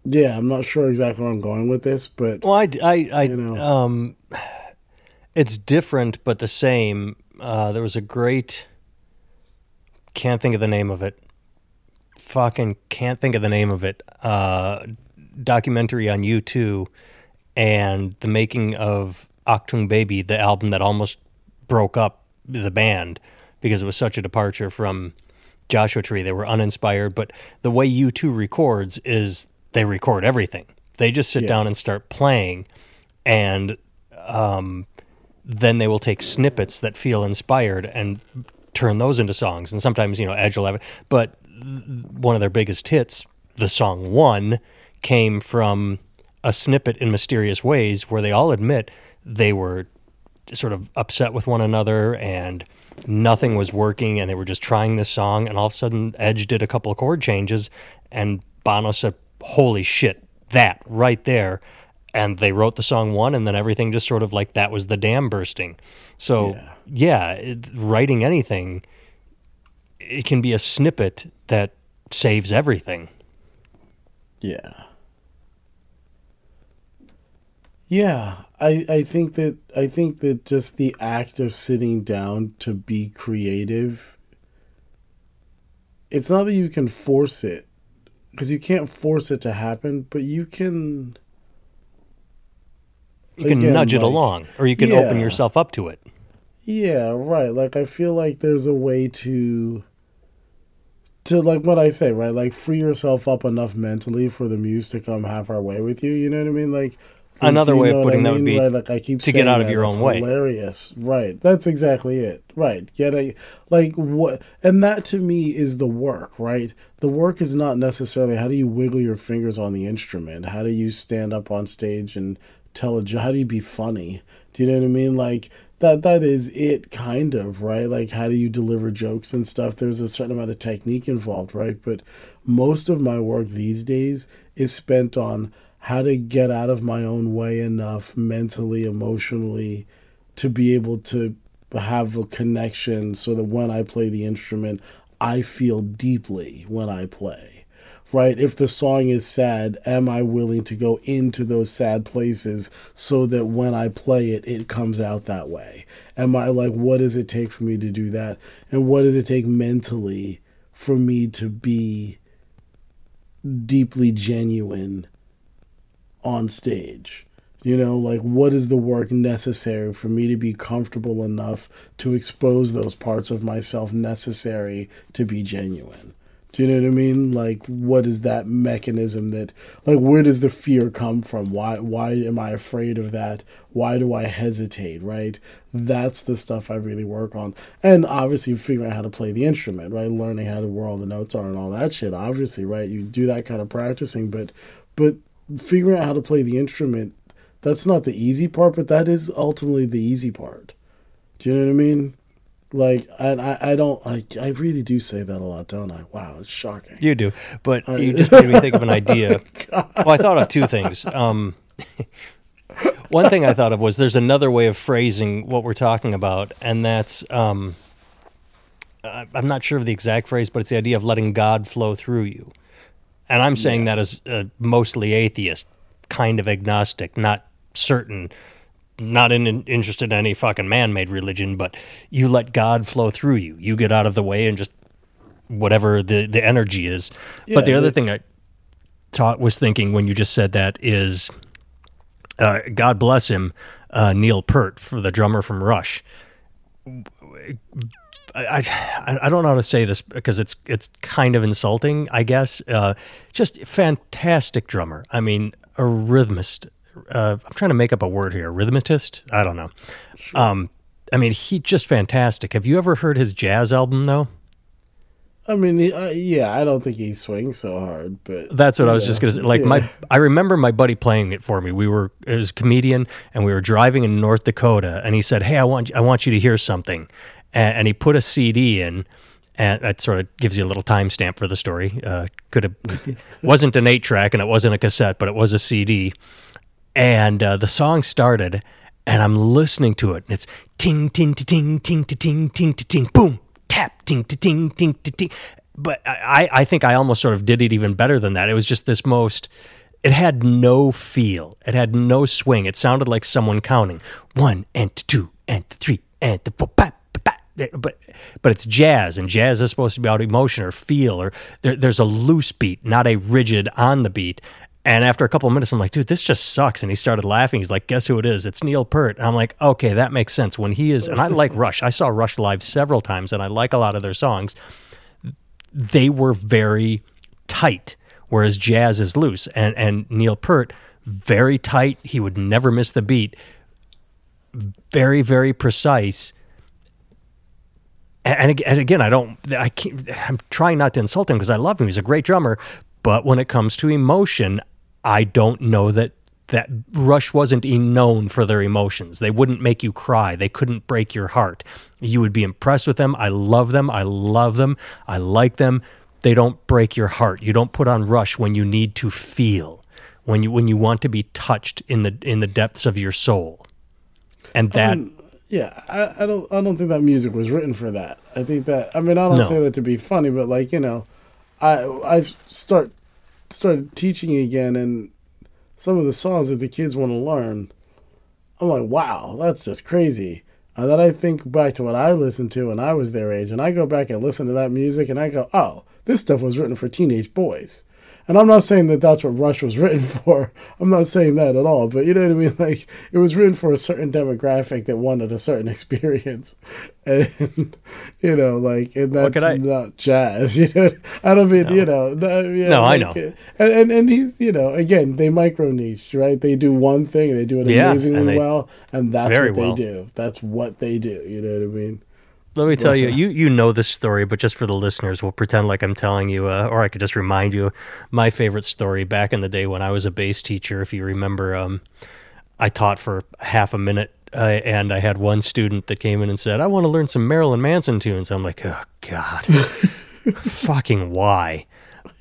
S2: yeah, I'm not sure exactly where I'm going with this, but
S1: well, I, I, I you know. um, it's different but the same. Uh, there was a great, can't think of the name of it. Fucking can't think of the name of it. Uh, documentary on U2 and the making of Achtung Baby, the album that almost broke up the band because it was such a departure from Joshua Tree. They were uninspired, but the way U2 records is they record everything. They just sit yeah. down and start playing, and um, then they will take snippets that feel inspired and turn those into songs. And sometimes, you know, Edge 11. But one of their biggest hits, the song One, came from a snippet in Mysterious Ways where they all admit they were sort of upset with one another and nothing was working and they were just trying this song. And all of a sudden, Edge did a couple of chord changes and Bono said, holy shit, that right there. And they wrote the song one, and then everything just sort of like that was the dam bursting. So, yeah, yeah it, writing anything, it can be a snippet that saves everything.
S2: Yeah. Yeah, I, I think that I think that just the act of sitting down to be creative it's not that you can force it because you can't force it to happen, but you can.
S1: You can again, nudge it like, along, or you can yeah, open yourself up to it.
S2: Yeah, right. Like I feel like there's a way to. To like what I say, right? Like free yourself up enough mentally for the muse to come half our way with you. You know what I mean? Like,
S1: Another way of putting
S2: I
S1: that would be
S2: right, like I keep
S1: to get
S2: saying
S1: out of
S2: that,
S1: your
S2: it's
S1: own way.
S2: Hilarious, right? That's exactly it, right? Get a like what, and that to me is the work, right? The work is not necessarily how do you wiggle your fingers on the instrument, how do you stand up on stage and tell a jo- how do you be funny? Do you know what I mean? Like that that is it kind of right like how do you deliver jokes and stuff there's a certain amount of technique involved right but most of my work these days is spent on how to get out of my own way enough mentally emotionally to be able to have a connection so that when i play the instrument i feel deeply when i play right? If the song is sad, am I willing to go into those sad places so that when I play it, it comes out that way? Am I like, what does it take for me to do that? And what does it take mentally for me to be deeply genuine on stage? You know, like what is the work necessary for me to be comfortable enough to expose those parts of myself necessary to be genuine? Do you know what I mean? Like, what is that mechanism that, like, where does the fear come from? Why, why am I afraid of that? Why do I hesitate? Right? That's the stuff I really work on, and obviously figuring out how to play the instrument, right? Learning how to where all the notes are and all that shit. Obviously, right? You do that kind of practicing, but, but figuring out how to play the instrument, that's not the easy part, but that is ultimately the easy part. Do you know what I mean? Like and I, I don't I, I really do say that a lot, don't I? Wow, it's shocking.
S1: You do, but you just made me think of an idea. well, I thought of two things. Um, one thing I thought of was there's another way of phrasing what we're talking about, and that's um, I- I'm not sure of the exact phrase, but it's the idea of letting God flow through you. And I'm saying that as a mostly atheist, kind of agnostic, not certain, not in, interested in any fucking man-made religion, but you let God flow through you. You get out of the way and just whatever the the energy is. but the other
S2: the-
S1: thing I taught was thinking when you just said that is, uh, God bless him, uh, Neil Peart, for the drummer from Rush. I, I I don't know how to say this because it's it's kind of insulting, I guess. Uh, just fantastic drummer. I mean, a rhythmist. Uh, I'm trying to make up a word here. Rhythmist? I don't know. Um, I mean, he just fantastic. Have you ever heard his jazz album though?
S2: I mean, he- uh, yeah, I don't think he swings so hard, but
S1: That's what I was just gonna say. Like
S2: yeah.
S1: my, I remember my buddy playing it for me. We were it was a comedian, and we were driving in North Dakota, and he said, "Hey, I want I want you to hear something," and, and he put a CD in, and that sort of gives you a little timestamp for the story. Uh, could have wasn't an eight track, and it wasn't a cassette, but it was a CD, and uh, the song started, and I'm listening to it, and it's ting ting ting ting ting ting ting ting boom tap ting ting ting ting ting. But I I think I almost sort of did it even better than that. It was just this most. It had no feel. It had no swing. It sounded like someone counting one and two and three and the four. Ba, ba, ba. But but it's jazz, and jazz is supposed to be about emotion or feel, or there, there's a loose beat, not a rigid on the beat. And after a couple of minutes, I'm like, dude, this just sucks. And he started laughing. He's like, guess who it is? It's Neil Peart. And I'm like, okay, that makes sense. When he is, and I like Rush. I saw Rush live several times, and I like a lot of their songs. They were very tight, whereas jazz is loose. And and Neil Peart, very tight. He would never miss the beat. Very very precise. And, and and again, I don't. I can't. I'm trying not to insult him because I love him. He's a great drummer. But when it comes to emotion, I don't know that that Rush wasn't known for their emotions. They wouldn't make you cry. They couldn't break your heart. You would be impressed with them. I love them. I love them. I like them. They don't break your heart. You don't put on Rush when you need to feel, when you when you want to be touched in the in the depths of your soul. And that um,
S2: yeah, I, I don't I don't think that music was written for that. I think that I mean I don't
S1: No.
S2: say that to be funny, but like you know, I I start started teaching again, and some of the songs that the kids want to learn, I'm like, wow, that's just crazy. And then I think back to what I listened to when I was their age, and I go back and listen to that music, and I go, oh, this stuff was written for teenage boys. And I'm not saying that that's what Rush was written for. I'm not saying that at all. But you know what I mean? Like it was written for a certain demographic that wanted a certain experience, and you know, like and that's
S1: I-
S2: not jazz. You know, I don't mean you know. No, yeah,
S1: No, I know.
S2: Uh, and, and and he's you know again they micro niche right. They do one thing they do it
S1: Yeah,
S2: amazingly
S1: and they-
S2: well, and that's what they
S1: well.
S2: do. That's what they do. You know what I mean?
S1: Let me tell you, you you know this story, but just for the listeners, we'll pretend like I'm telling you, uh, or I could just remind you my favorite story back in the day when I was a bass teacher. If you remember, um, I taught for half a minute, uh, and I had one student that came in and said, "I want to learn some Marilyn Manson tunes." I'm like, "Oh God, fucking why?"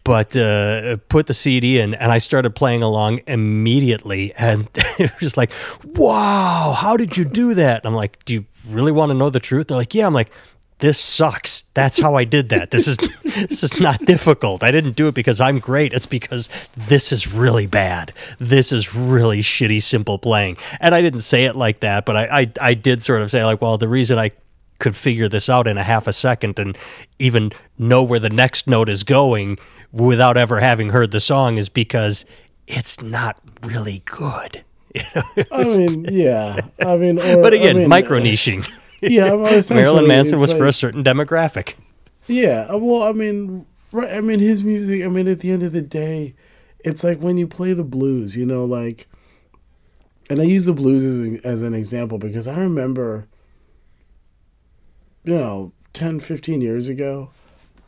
S1: But uh, put the CD in, and I started playing along immediately, and it was just like, "Wow, how did you do that?" And I'm like, "Do you really want to know the truth?" They're like, "Yeah." I'm like, "This sucks. That's how I did that. This is this is not difficult. I didn't do it because I'm great. It's because this is really bad. This is really shitty, simple playing." And I didn't say it like that, but I I, I did sort of say like, "Well, the reason I." could figure this out in a half a second and even know where the next note is going without ever having heard the song is because it's not really good.
S2: I mean, yeah. I mean, or,
S1: But again,
S2: I mean,
S1: micro niching.
S2: Yeah, well,
S1: Marilyn Manson was for a certain demographic.
S2: Yeah, uh, well, I mean, right. I mean, his music. I mean, at the end of the day, it's like when you play the blues. You know, like, and I use the blues as as an example because I remember, you know, 10, 15 years ago,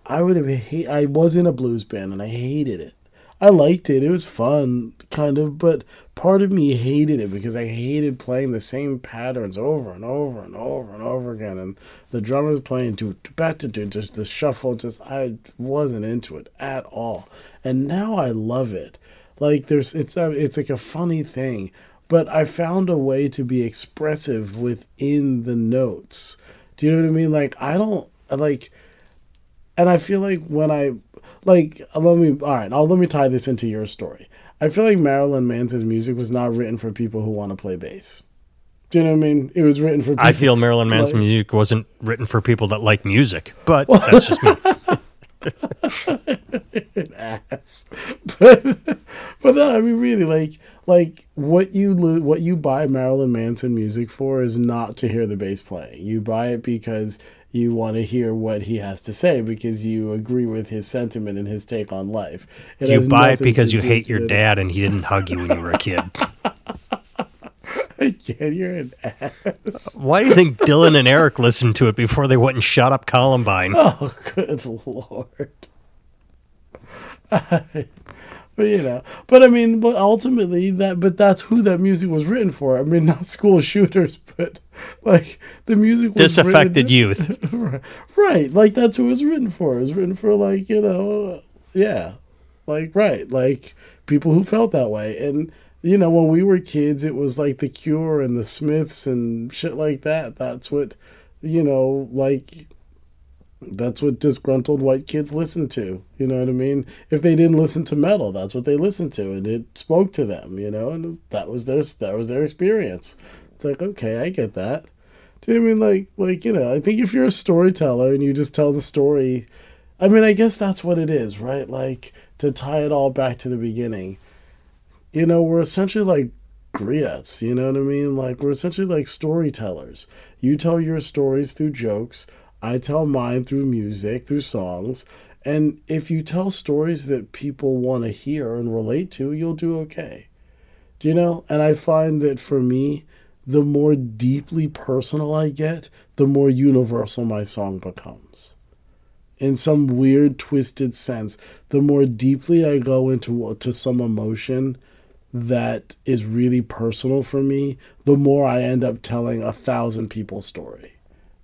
S2: I would have hate. I was in a blues band and I hated it. I liked it. It was fun, kind of, but part of me hated it because I hated playing the same patterns over and over and over and over again. And the drummers playing do back to do just the shuffle. Just I wasn't into it at all. And now I love it. Like there's it's a, it's like a funny thing, but I found a way to be expressive within the notes. Do you know what I mean? Like I don't like and I feel like when I like let me all right, I'll let me tie this into your story. I feel like Marilyn Manson's music was not written for people who want to play bass. Do you know what I mean? It was written for people
S1: I feel Marilyn Manson
S2: like-
S1: music wasn't written for people that like music, but that's just me.
S2: ass. But but no, I mean really like like what you what you buy Marilyn Manson music for is not to hear the bass playing. You buy it because you want to hear what he has to say because you agree with his sentiment and his take on life. It
S1: You buy it because you hate your
S2: with-
S1: dad and he didn't hug you when you were a kid.
S2: Again, you're an ass.
S1: Why do you think Dylan and Eric listened to it before they went and shot up Columbine?
S2: Oh, good lord. but you know, but I mean, but ultimately that, but that's who that music was written for. I mean, not school shooters, but like the music was
S1: Disaffected
S2: written,
S1: youth.
S2: right, right, like that's who it was written for. It was written for like you know, yeah, like right, like people who felt that way, and you know, when we were kids, it was like the Cure and the Smiths and shit like that. That's what, you know, like that's what disgruntled white kids listen to. You know what I mean? If they didn't listen to metal, that's what they listened to, and it spoke to them. You know, and that was their that was their experience. It's like okay, I get that. Do you I mean like like you know? I think if you're a storyteller and you just tell the story, I mean, I guess that's what it is, right? Like to tie it all back to the beginning. You know, we're essentially like griots, you know what I mean? Like we're essentially like storytellers. You tell your stories through jokes. I tell mine through music, through songs. And if you tell stories that people want to hear and relate to, you'll do okay. Do you know? And I find that for me, the more deeply personal I get, the more universal my song becomes. In some weird, twisted sense, the more deeply I go into to some emotion that is really personal for me, the more I end up telling a thousand people's story.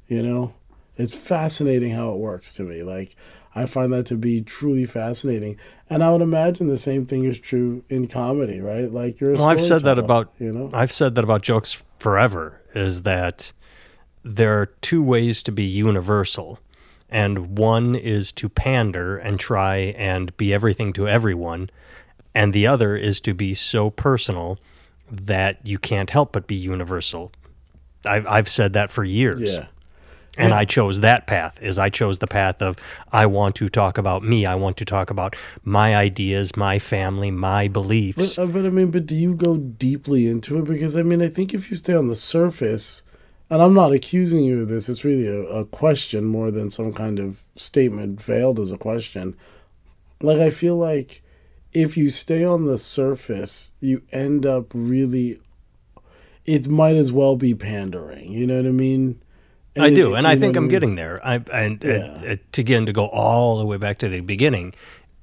S2: You know? It's fascinating how it works to me. Like, I find that to be truly fascinating. And I would imagine the same thing is true in comedy, right? Like, you're a
S1: Well, I've said that about
S2: you know?
S1: I've said that about jokes forever is that there are two ways to be universal. And one is to pander and try and be everything to everyone. And the other is to be so personal that you can't help but be universal. I've, I've said that for years.
S2: Yeah.
S1: And
S2: Yeah.
S1: I chose that path. Is I chose the path of I want to talk about me. I want to talk about my ideas, my family, my beliefs.
S2: But, uh, but I mean, but do you go deeply into it? Because I mean, I think if you stay on the surface, and I'm not accusing you of this, it's really a, a question more than some kind of statement veiled as a question. Like, I feel like if you stay on the surface, you end up really. It might as well be pandering. You know what I mean?
S1: I
S2: it-
S1: do, and I think I'm getting there. I and,
S2: Yeah.
S1: uh, to again to go all the way back to the beginning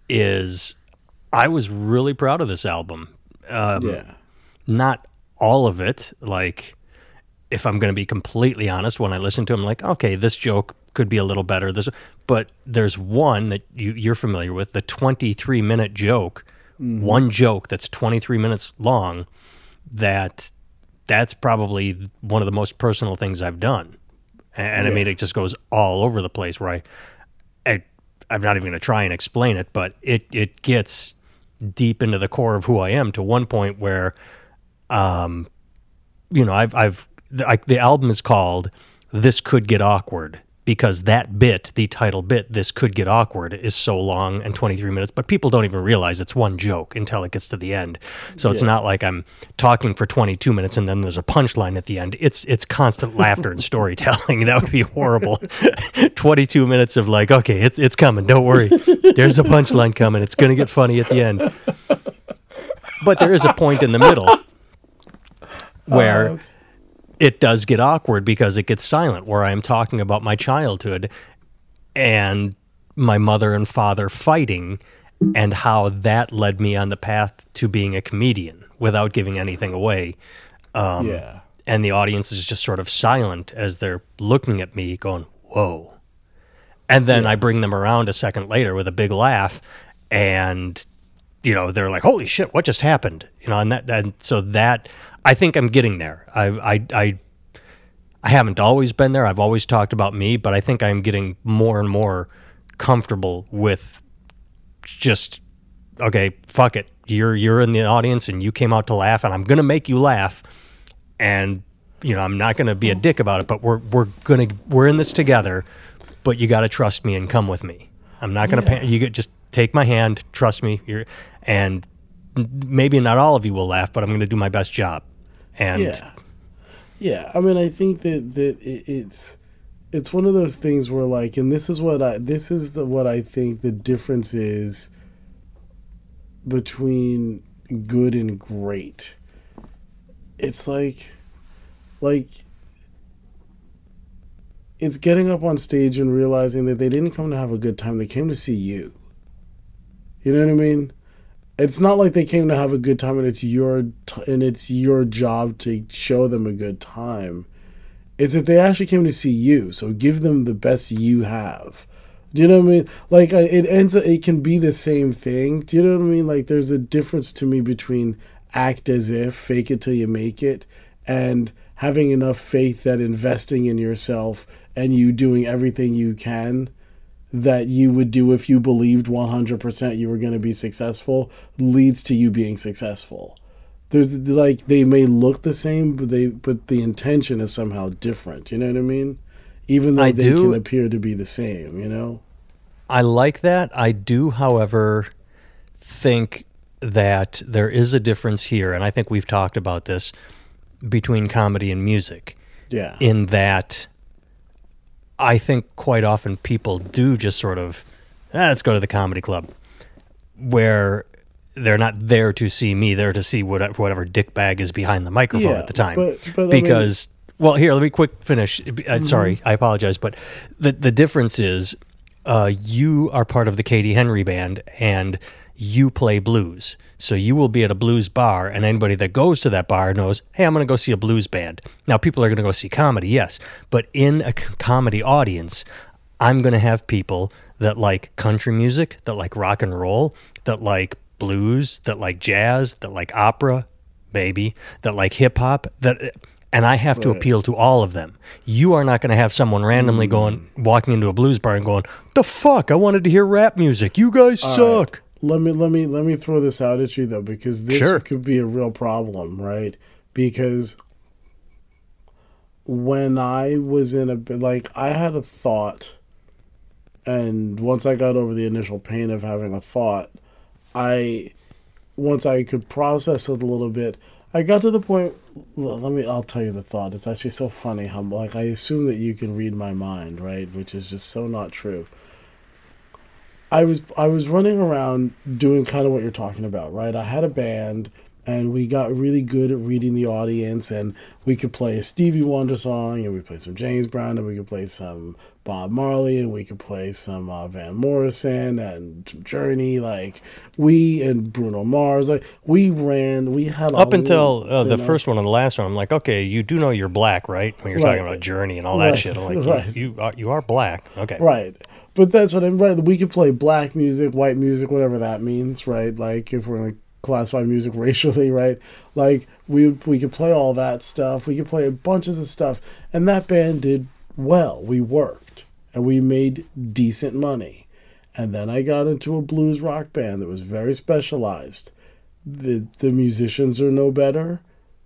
S1: is I was really proud of this album. Um,
S2: Yeah.
S1: not all of it. Like, if I'm going to be completely honest, when I listen to him, like, okay, this joke could be a little better. This, but there's one that you, you're familiar with, the 23 minute joke, one joke that's 23 minutes long. That that's probably one of the most personal things I've done, and, and I mean, it just goes all over the place. Where I, I I'm not even going to try and explain it, but it it gets deep into the core of who I am to one point where, um, you know, I've I've the, I, the album is called "This Could Get Awkward" because that bit, the title bit, "This Could Get Awkward," is so long and 23 minutes, but people don't even realize it's one joke until it gets to the end. So it's not like I'm talking for 22 minutes and then there's a punchline at the end. It's it's constant laughter and storytelling. That would be horrible. 22 minutes of like, okay, it's it's coming. Don't worry. There's a punchline coming. It's going to get funny at the end. But there is a point in the middle oh, where it does get awkward because it gets silent where I am talking about my childhood and my mother and father fighting and how that led me on the path to being a comedian without giving anything away. Um,
S2: yeah.
S1: And the audience is just sort of silent as they're looking at me going, whoa. And then I bring them around a second later with a big laugh and you know they're like holy shit what just happened you know and that and so that i think i'm getting there. I i i, I haven't always been there. I've always talked about me but i think i'm getting more and more comfortable with just okay fuck it. You're you're in the audience and you came out to laugh and i'm gonna make you laugh. And you know i'm not gonna be a dick about it but we're we're gonna we're in this together but you got to trust me and come with me. I'm not gonna
S2: Yeah.
S1: pan- you get just take my hand trust me you're and maybe not all of you will laugh but i'm gonna do my best job and
S2: Yeah, yeah. I mean, I think that that it, it's it's one of those things where like, and this is what I this is the what I think the difference is between good and great. It's like, like. It's getting up on stage and realizing that they didn't come to have a good time. They came to see you. You know what I mean? It's not like they came to have a good time and it's your t- and it's your job to show them a good time. It's that they actually came to see you so give them the best you have. Do you know what i mean? Like it ends up it can be the same thing. Do you know what i mean? Like there's a difference to me between act as if fake it till you make it and having enough faith that investing in yourself and you doing everything you can that you would do if you believed 100% you were going to be successful leads to you being successful. There's like they may look the same but they but the intention is somehow different, you know what I mean? Even though
S1: I
S2: they
S1: do-
S2: can appear to be the same, you know?
S1: I like that. I do, however, think that there is a difference here, and I think we've talked about this between comedy and music,
S2: Yeah.
S1: in that I think quite often people do just sort of, "Ah, let's go to the comedy club, where they're not there to see me, they're to see whatever, whatever dick bag is behind the microphone
S2: Yeah,
S1: at the time.
S2: but- but I Mm-hmm.
S1: because, well, here, let me quick finish. Uh, Sorry, I apologize, but the the difference is, uh, you are part of the Katie Henry band, and you play blues. So you will be at a blues bar, and anybody that goes to that bar knows, hey, I'm going to go see a blues band. Now, people are going to go see comedy, yes, but in a c- comedy audience, I'm going to have people that like country music, that like rock and roll, that like blues, that like jazz, that like opera, baby, that like hip hop, that and I have to appeal to all of them. You are not going to have someone randomly
S2: Hmm.
S1: going walking into a blues bar and going, "The fuck, I wanted to hear rap music. You guys
S2: All
S1: suck."
S2: right. Let me let me let me throw this out at you though, because this
S1: Sure.
S2: could be a real problem, right? Because when I was in a like I had a thought, and once I got over the initial pain of having a thought, I once I could process it a little bit, I got to the point. Let me. I'll tell you the thought. It's actually so funny how like I assume that you can read my mind, right? Which is just so not true. I was I was running around doing kind of what you're talking about, right? I had a band and we got really good at reading the audience and we could play a Stevie Wonder song and we play some James Brown and we could play some Bob Marley and we could play some uh, Van Morrison and Journey like we and Bruno Mars like we ran we had
S1: up until uh, the first one and the last one I'm like okay you do know you're black right when you're right. talking about Journey and all that right. shit I'm like right. you, you are, you are black okay
S2: right but that's what I'm right we could play black music white music whatever that means right like if we're like classify music racially, right? Like we we could play all that stuff. We could play a bunch of stuff, and that band did well. We worked and we made decent money. And then I got into a blues rock band that was very specialized. The the musicians are no better.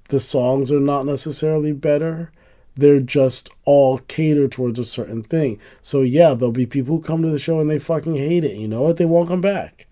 S2: The songs are not necessarily better. They're just all catered towards a certain thing. So yeah, there'll be people who come to the show and they fucking hate it. You know what? They won't come back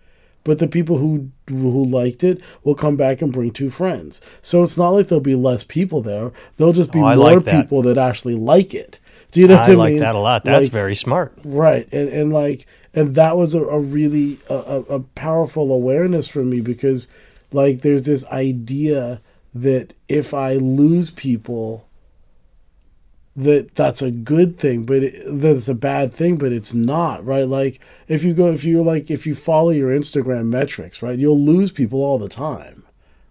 S2: but the people who who liked it will come back and bring two friends. So it's not like there'll be less people there. There'll just be oh, more like that. people that actually like it.
S1: Do you know I, I like mean? that a lot. That's like, very smart.
S2: Right. And and like and that was a, a really a, a powerful awareness for me because like there's this idea that if I lose people that that's a good thing, but it, that's a bad thing, but it's not, right? Like if you go, if you like, if you follow your Instagram metrics, right, you'll lose people all the time.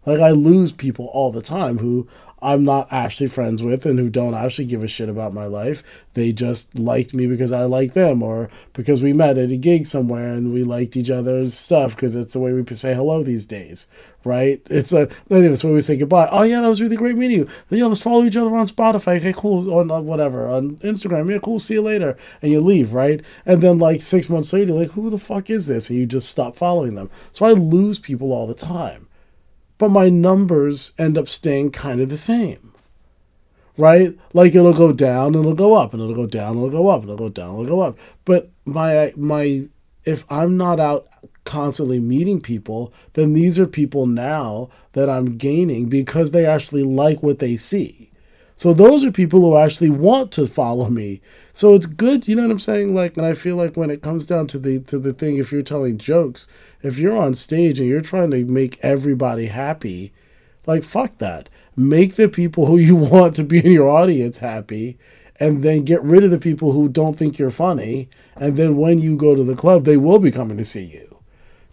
S2: Like I lose people all the time who I'm not actually friends with and who don't actually give a shit about my life. They just liked me because I like them or because we met at a gig somewhere and we liked each other's stuff because it's the way we say hello these days, right? It's a the way we say goodbye. Oh yeah, that was really great meeting you. Know, let's follow each other on Spotify. Okay, cool. On, on whatever on Instagram. Yeah, cool. See you later. And you leave, right? And then like six months later, like who the fuck is this? And you just stop following them. So I lose people all the time but my numbers end up staying kind of the same. Right? Like it'll go down it'll go up and it'll go down it'll go up and it'll go down it'll go up. But my my if I'm not out constantly meeting people, then these are people now that I'm gaining because they actually like what they see. So those are people who actually want to follow me. So it's good, you know what I'm saying? Like, and I feel like when it comes down to the to the thing, if you're telling jokes, if you're on stage and you're trying to make everybody happy, like fuck that. Make the people who you want to be in your audience happy, and then get rid of the people who don't think you're funny. And then when you go to the club, they will be coming to see you.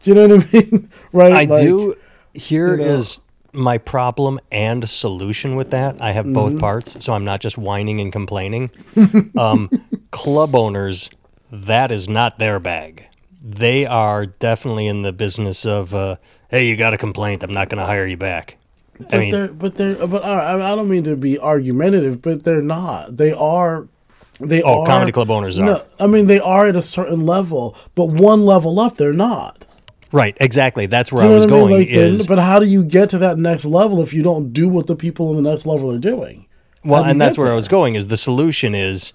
S2: Do you know what I mean? right?
S1: I like, do. Here you know, is my problem and solution with that. I have mm-hmm. both parts, so I'm not just whining and complaining. um, club owners, that is not their bag. They are definitely in the business of, uh, hey, you got a complaint. I'm not going to hire you back.
S2: But I mean, they're, but they're, but I, I don't mean to be argumentative, but they're not. They are they
S1: oh,
S2: are
S1: comedy club owners are. No,
S2: I mean they are at a certain level, but one level up, they're not.
S1: Right, exactly. That's where I was I mean? going. Like, is,
S2: but how do you get to that next level if you don't do what the people in the next level are doing?
S1: Well, and that's where there? I was going. Is the solution is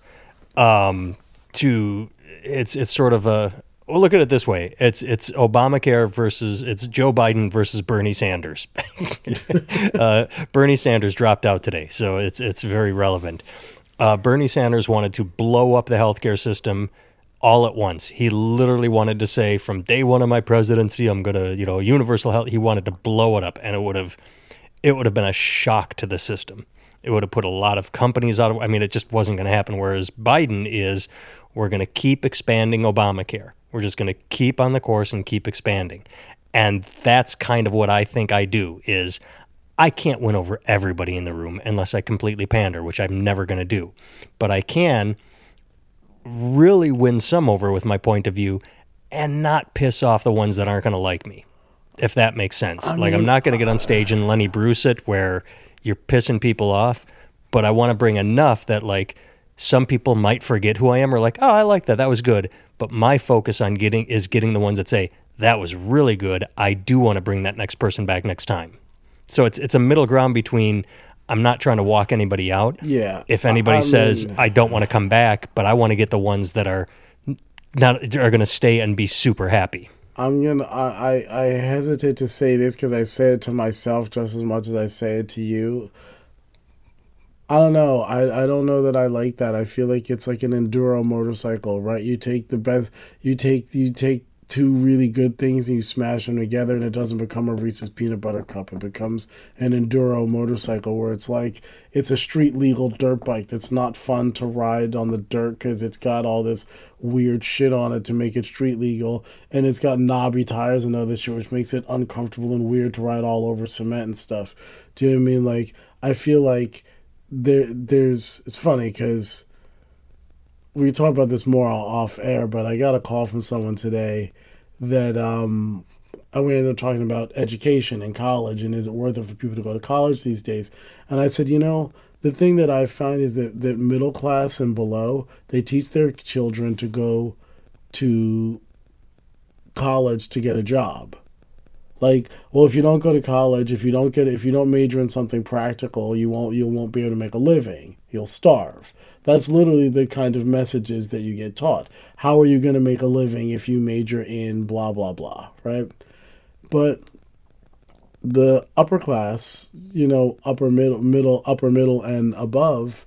S1: um, to it's it's sort of a well, look at it this way: it's it's Obamacare versus it's Joe Biden versus Bernie Sanders. uh, Bernie Sanders dropped out today, so it's it's very relevant. Uh, Bernie Sanders wanted to blow up the healthcare system all at once. He literally wanted to say from day one of my presidency, I'm gonna, you know, universal health. He wanted to blow it up, and it would have, it would have been a shock to the system. It would have put a lot of companies out of. I mean, it just wasn't going to happen. Whereas Biden is, we're going to keep expanding Obamacare. We're just going to keep on the course and keep expanding, and that's kind of what I think I do. Is I can't win over everybody in the room unless I completely pander, which I'm never going to do, but I can really win some over with my point of view and not piss off the ones that aren't going to like me, if that makes sense. I like, mean, I'm not going to get on stage and Lenny Bruce it where you're pissing people off, but I want to bring enough that, like, some people might forget who I am or like, oh, I like that. That was good. But my focus on getting is getting the ones that say, that was really good. I do want to bring that next person back next time. So it's it's a middle ground between I'm not trying to walk anybody out.
S2: Yeah.
S1: If anybody
S2: I
S1: says I don't want to come back, but I want to get the ones that are not are going to stay and be super happy.
S2: I'm gonna. I I, I hesitate to say this because I say it to myself just as much as I say it to you. I don't know. I, I don't know that I like that. I feel like it's like an enduro motorcycle, right? You take the best. You take you take two really good things and you smash them together, and it doesn't become a Reese's peanut butter cup. It becomes an enduro motorcycle where it's like it's a street legal dirt bike that's not fun to ride on the dirt because it's got all this weird shit on it to make it street legal, and it's got knobby tires and other shit, which makes it uncomfortable and weird to ride all over cement and stuff. Do you know what I mean? Like I feel like there there's it's funny because we talk about this more off air, but I got a call from someone today that um and we ended up talking about education and college and is it worth it for people to go to college these days? And I said, you know, the thing that I find is that, that middle class and below, they teach their children to go to college to get a job. Like, well, if you don't go to college, if you don't get if you don't major in something practical, you won't you won't be able to make a living. You'll starve. That's literally the kind of messages that you get taught. How are you going to make a living if you major in blah blah blah, right? But the upper class, you know, upper middle, middle, upper middle, and above,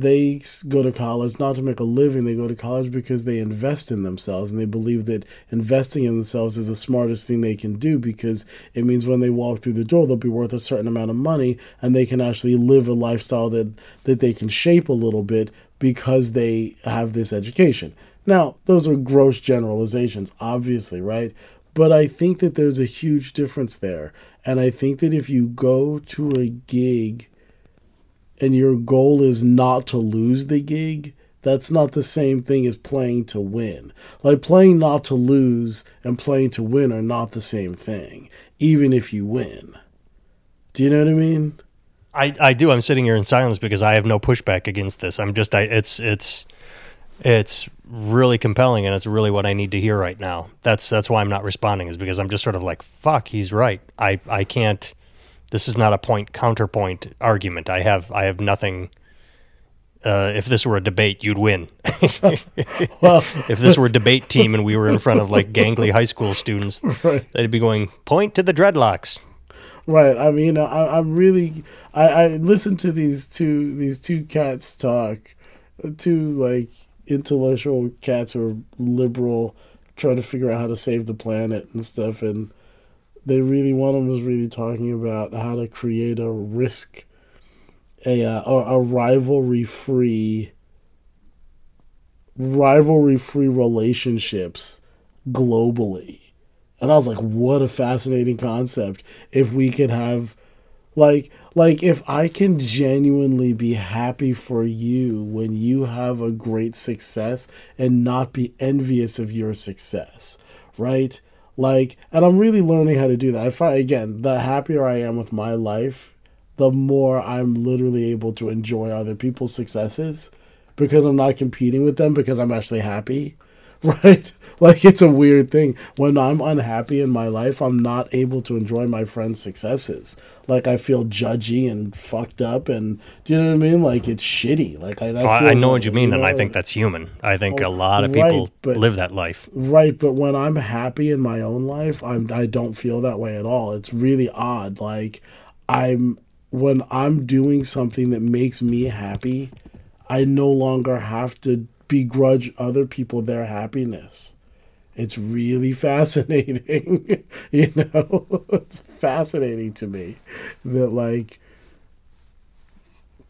S2: they go to college not to make a living. They go to college because they invest in themselves and they believe that investing in themselves is the smartest thing they can do because it means when they walk through the door, they'll be worth a certain amount of money and they can actually live a lifestyle that, that they can shape a little bit because they have this education. Now, those are gross generalizations, obviously, right? But I think that there's a huge difference there. And I think that if you go to a gig and your goal is not to lose the gig, that's not the same thing as playing to win. Like playing not to lose and playing to win are not the same thing, even if you win. Do you know what I mean?
S1: I, I do. I'm sitting here in silence because I have no pushback against this. I'm just I it's it's it's really compelling and it's really what I need to hear right now. That's that's why I'm not responding is because I'm just sort of like fuck, he's right. I I can't this is not a point counterpoint argument. I have I have nothing uh, if this were a debate, you'd win.
S2: Well,
S1: if this were a debate team and we were in front of like gangly high school students,
S2: Right.
S1: they'd be going point to the dreadlocks.
S2: Right. I mean, I, I'm really. I, I listen to these two these two cats talk, two like intellectual cats who are liberal, trying to figure out how to save the planet and stuff, and they really one of them was really talking about how to create a risk, a uh, a, rivalry free. Rivalry free relationships globally. And I was like, what a fascinating concept. If we could have like like if I can genuinely be happy for you when you have a great success and not be envious of your success, right? Like and I'm really learning how to do that. I find again, the happier I am with my life, the more I'm literally able to enjoy other people's successes because I'm not competing with them because I'm actually happy right? Like it's a weird thing. When I'm unhappy in my life, I'm not able to enjoy my friends' successes. Like I feel judgy and fucked up, and do you know what I mean? Like it's shitty. Like I, I,
S1: I, know
S2: like,
S1: what you mean, and I think that's human. I think a
S2: Oh,
S1: lot of
S2: right,
S1: people
S2: but-
S1: live that life.
S2: Right, but when I'm happy in my own life, I'm I don't feel that way at all. It's really odd. Like I'm when I'm doing something that makes me happy, I no longer have to begrudge other people their happiness. It's really fascinating, you know. It's fascinating to me that like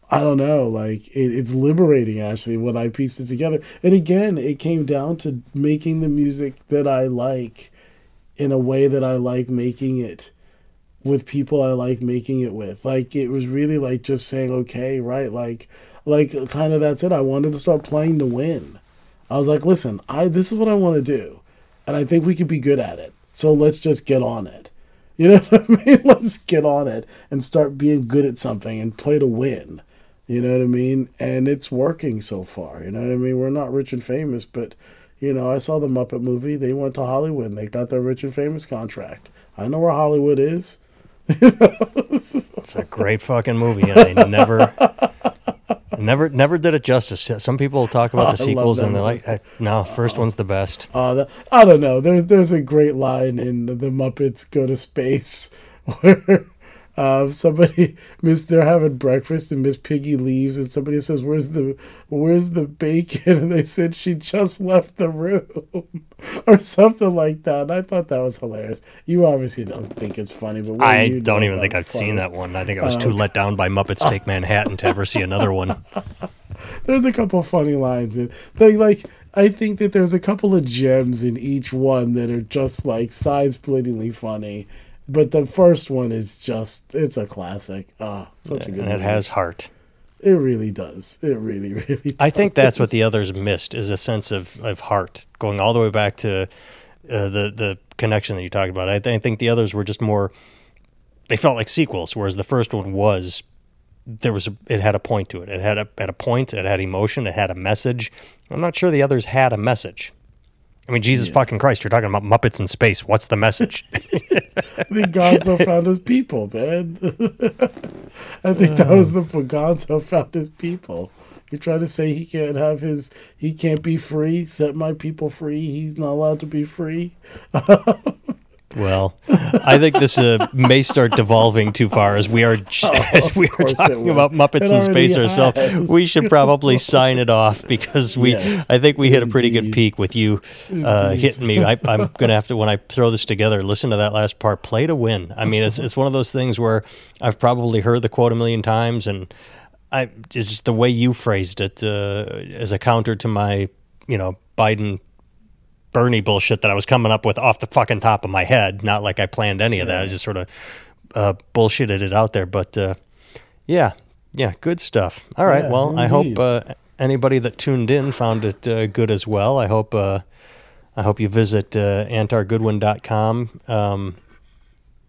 S2: I don't know, like it, it's liberating actually when I pieced it together. And again, it came down to making the music that I like in a way that I like making it with people I like making it with. Like it was really like just saying, okay, right, like like kind of that's it. I wanted to start playing to win. I was like, listen, I this is what I want to do, and I think we could be good at it. So let's just get on it. You know what I mean? Let's get on it and start being good at something and play to win. You know what I mean? And it's working so far. You know what I mean? We're not rich and famous, but you know, I saw the Muppet movie. They went to Hollywood and they got their rich and famous contract. I know where Hollywood is.
S1: it's a great fucking movie, and I never, never, never did it justice. Some people talk about the sequels, and they're
S2: movie.
S1: like, eh, "No, first one's the best."
S2: Uh, the, I don't know. There's there's a great line in the Muppets Go to Space where uh, somebody miss they're having breakfast and Miss Piggy leaves and somebody says, "Where's the Where's the bacon?" And they said she just left the room or something like that. And I thought that was hilarious. You obviously don't think it's funny, but do
S1: I
S2: you
S1: don't even think I've
S2: funny?
S1: seen that one. I think I was too
S2: okay.
S1: let down by Muppets Take Manhattan to ever see another one.
S2: there's a couple funny lines in they like I think that there's a couple of gems in each one that are just like side splittingly funny. But the first one is just it's a classic. Ah, such a good
S1: and it
S2: movie.
S1: has heart.
S2: it really does. It really, really does.
S1: I think that's what the others missed is a sense of, of heart, going all the way back to uh, the the connection that you talked about. I, th- I think the others were just more. They felt like sequels, whereas the first one was there was a, it had a point to it. It had a had a point. It had emotion. It had a message. I'm not sure the others had a message. I mean, Jesus fucking Christ! You're talking about Muppets in space. What's the message?
S2: I think Gonzo found his people, man. I think that was the Gonzo found his people. You're trying to say he can't have his, he can't be free. Set my people free. He's not allowed to be free.
S1: Well, I think this uh, may start devolving too far as we are as we are
S2: Oh,
S1: talking about Muppets in space
S2: already
S1: ourselves. We should probably sign it off because we
S2: Yes,
S1: I think we hit a pretty good peak with you uh, hitting me. I, I'm gonna have to when I throw this together, listen to that last part. Play to win. I mean, it's it's one of those things where I've probably heard the quote a million times, and I it's just the way you phrased it uh, as a counter to my you know Biden Bernie bullshit that I was coming up with off the fucking top of my head. Not like I planned any of that. I just sort of uh, bullshitted it out there. But uh, yeah, yeah, good stuff. All right.
S2: Yeah,
S1: well, I hope uh, anybody that tuned in found it uh, good as well. I hope uh, I hope you visit uh, antargoodwin.com, um,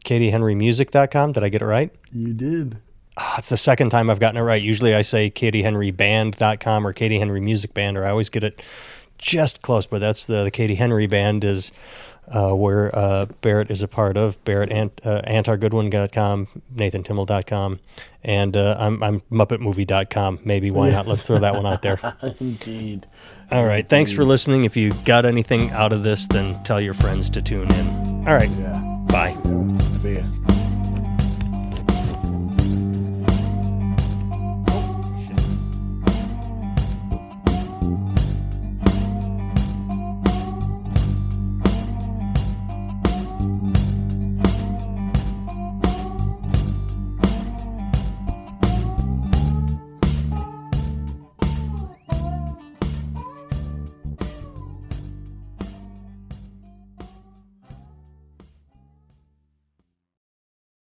S1: katiehenrymusic.com. Did I get it right?
S2: You did.
S1: Ah, it's the second time I've gotten it right. Usually I say katiehenryband.com or Katie Henry Music Band, or I always get it just close, but that's the, the Katie Henry Band is uh, where uh, Barrett is a part of. Barrett, Ant, uh, AntarGoodwin.com, NathanTimmel.com, and uh, I'm, I'm MuppetMovie.com. Maybe, why not? Let's throw that one out there.
S2: Indeed.
S1: All right. Thanks for listening. If you got anything out of this, then tell your friends to tune in. All right.
S2: Yeah.
S1: Bye.
S2: See ya.